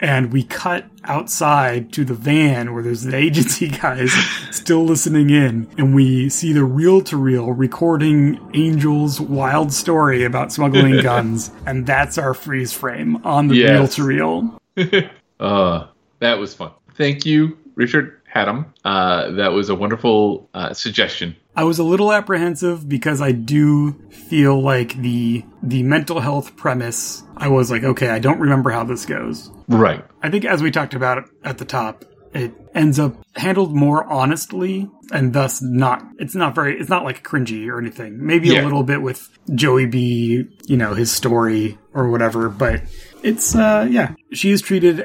And we cut outside to the van where there's the agency guys still listening in and we see the reel to reel recording angel's wild story about smuggling guns and that's our freeze frame on the reel to reel.
Uh, that was fun. Thank you, Richard Haddam. Uh, that was a wonderful uh, suggestion.
I was a little apprehensive because i do feel like the the mental health premise i was like okay i don't remember how this goes
Right.
I think as we talked about at the top, it ends up handled more honestly and thus not it's not very it's not like cringy or anything. Maybe
Yeah.
a little bit with Joey B, you know, his story or whatever, but it's uh yeah, she is treated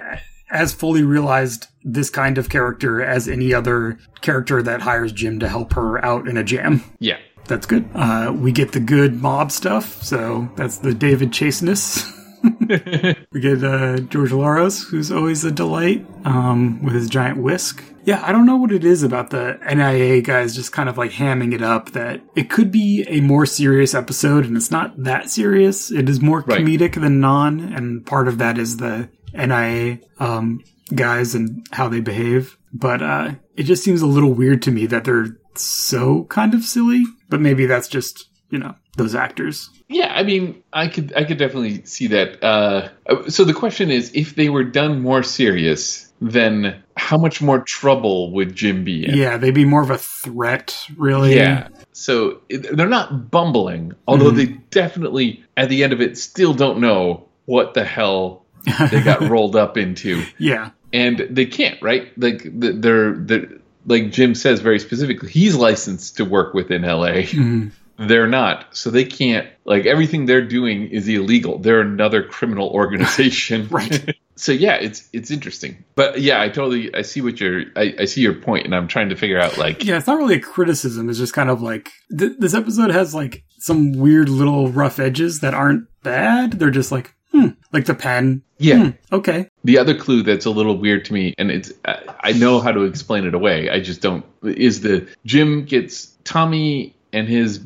as fully realized this kind of character as any other character that hires Jim to help her out in a jam.
Yeah.
That's good. Uh, we get the good mob stuff, so that's the David Chaseness. we get uh, George Loros, who's always a delight, um, with his giant whisk. Yeah, I don't know what it is about the NIA guys just kind of like hamming it up that it could be a more serious episode and it's not that serious. It is more
Right.
comedic than non, and part of that is the NIA um, guys and how they behave. But uh, it just seems a little weird to me that they're so kind of silly. But maybe that's just, you know, those actors.
Yeah, I mean, I could I could definitely see that. Uh, so the question is, if they were done more serious, then how much more trouble would Jim be in?
Yeah, they'd be more of a threat, really.
Yeah. So they're not bumbling, although
Mhm.
they definitely, at the end of it, still don't know what the hell they got rolled up into.
Yeah.
And they can't, right? Like they're, they're like Jim says very specifically, he's licensed to work within LA.
Mhm.
They're not, so they can't. Like everything they're doing is illegal. They're another criminal organization,
right?
so yeah, it's it's interesting. But yeah, I totally I see what you're I, I see your point, and I'm trying to figure out like
Yeah, it's not really a criticism. It's just kind of like th- this episode has like some weird little rough edges that aren't bad. They're just like, hmm, like the pen.
Yeah.
Hmm, okay.
The other clue that's a little weird to me, and it's I know how to explain it away. I just don't. Is the Jim gets Tommy and his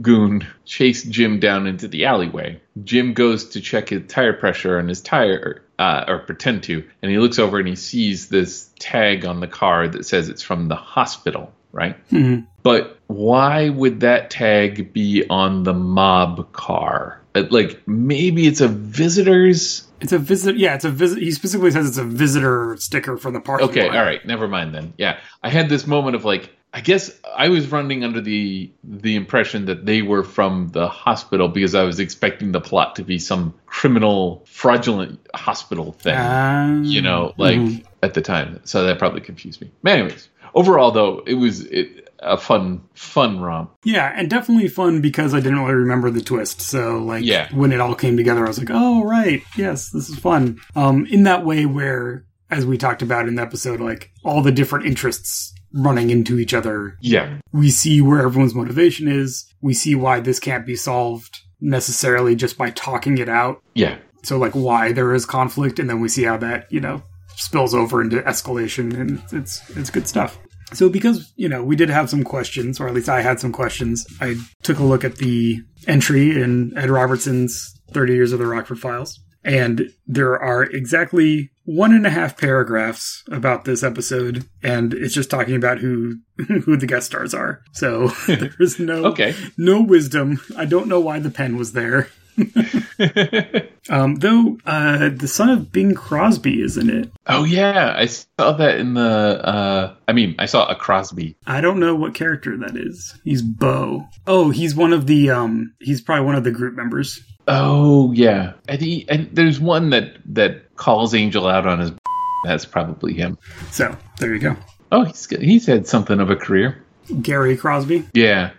goon chase Jim down into the alleyway. Jim goes to check his tire pressure on his tire, uh, or pretend to, and he looks over and he sees this tag on the car that says it's from the hospital, right?
Mhm.
But why would that tag be on the mob car? Uh, Like maybe it's a visitor's
It's a visit. Yeah, it's a visit. He specifically says it's a visitor sticker from the parking
Okay,
lot.
all right, never mind then. Yeah, I had this moment of like, I guess I was running under the the impression that they were from the hospital because I was expecting the plot to be some criminal, fraudulent hospital thing.
Um,
you know, like
mhm.
at the time. So that probably confused me. But anyways, overall though, it was it, a fun fun romp.
Yeah, and definitely fun because I didn't really remember the twist. So like
Yeah.
when it all came together, I was like, oh right, yes, this is fun. Um, in that way where, as we talked about in the episode, like all the different interests running into each other.
Yeah.
We see where everyone's motivation is. We see why this can't be solved necessarily just by talking it out.
Yeah.
So like why there is conflict, and then we see how that you know spills over into escalation, and it's it's good stuff. So because you know we did have some questions, or at least I had some questions, I took a look at the entry in Ed Robertson's Thirty Years of the Rockford Files, and there are exactly one and a half paragraphs about this episode, and it's just talking about who who the guest stars are. So there's no
Okay.
no wisdom. I don't know why the pen was there. um, though uh, the son of Bing Crosby is in it.
Oh yeah, I saw that in the. uh I mean, I saw a Crosby.
I don't know what character that is. He's Bo. Oh, he's one of the um. He's probably one of the group members.
Oh yeah, and, he, and there's one that that calls Angel out on his. That's probably him.
So there you go.
Oh, he's he's had something of a career.
Gary Crosby.
Yeah.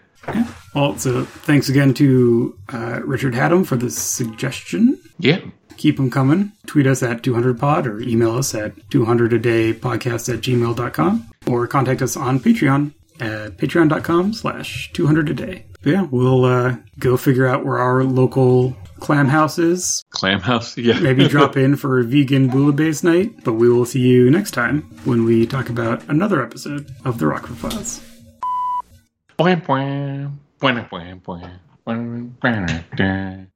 Well, so thanks again to uh, Richard Haddam for the suggestion.
Yeah.
Keep them coming. Tweet us at 200pod or email us at 200 a day podcast at gmail.com or contact us on Patreon at patreon.com slash 200 a day. Yeah, we'll uh, go figure out where our local clam house is.
Clam house, yeah.
Maybe drop in for a vegan bouillabaisse night, but we will see you next time when we talk about another episode of The Rockford Files.
Buen, buen, buen, buen, buen, buen, buen, buen.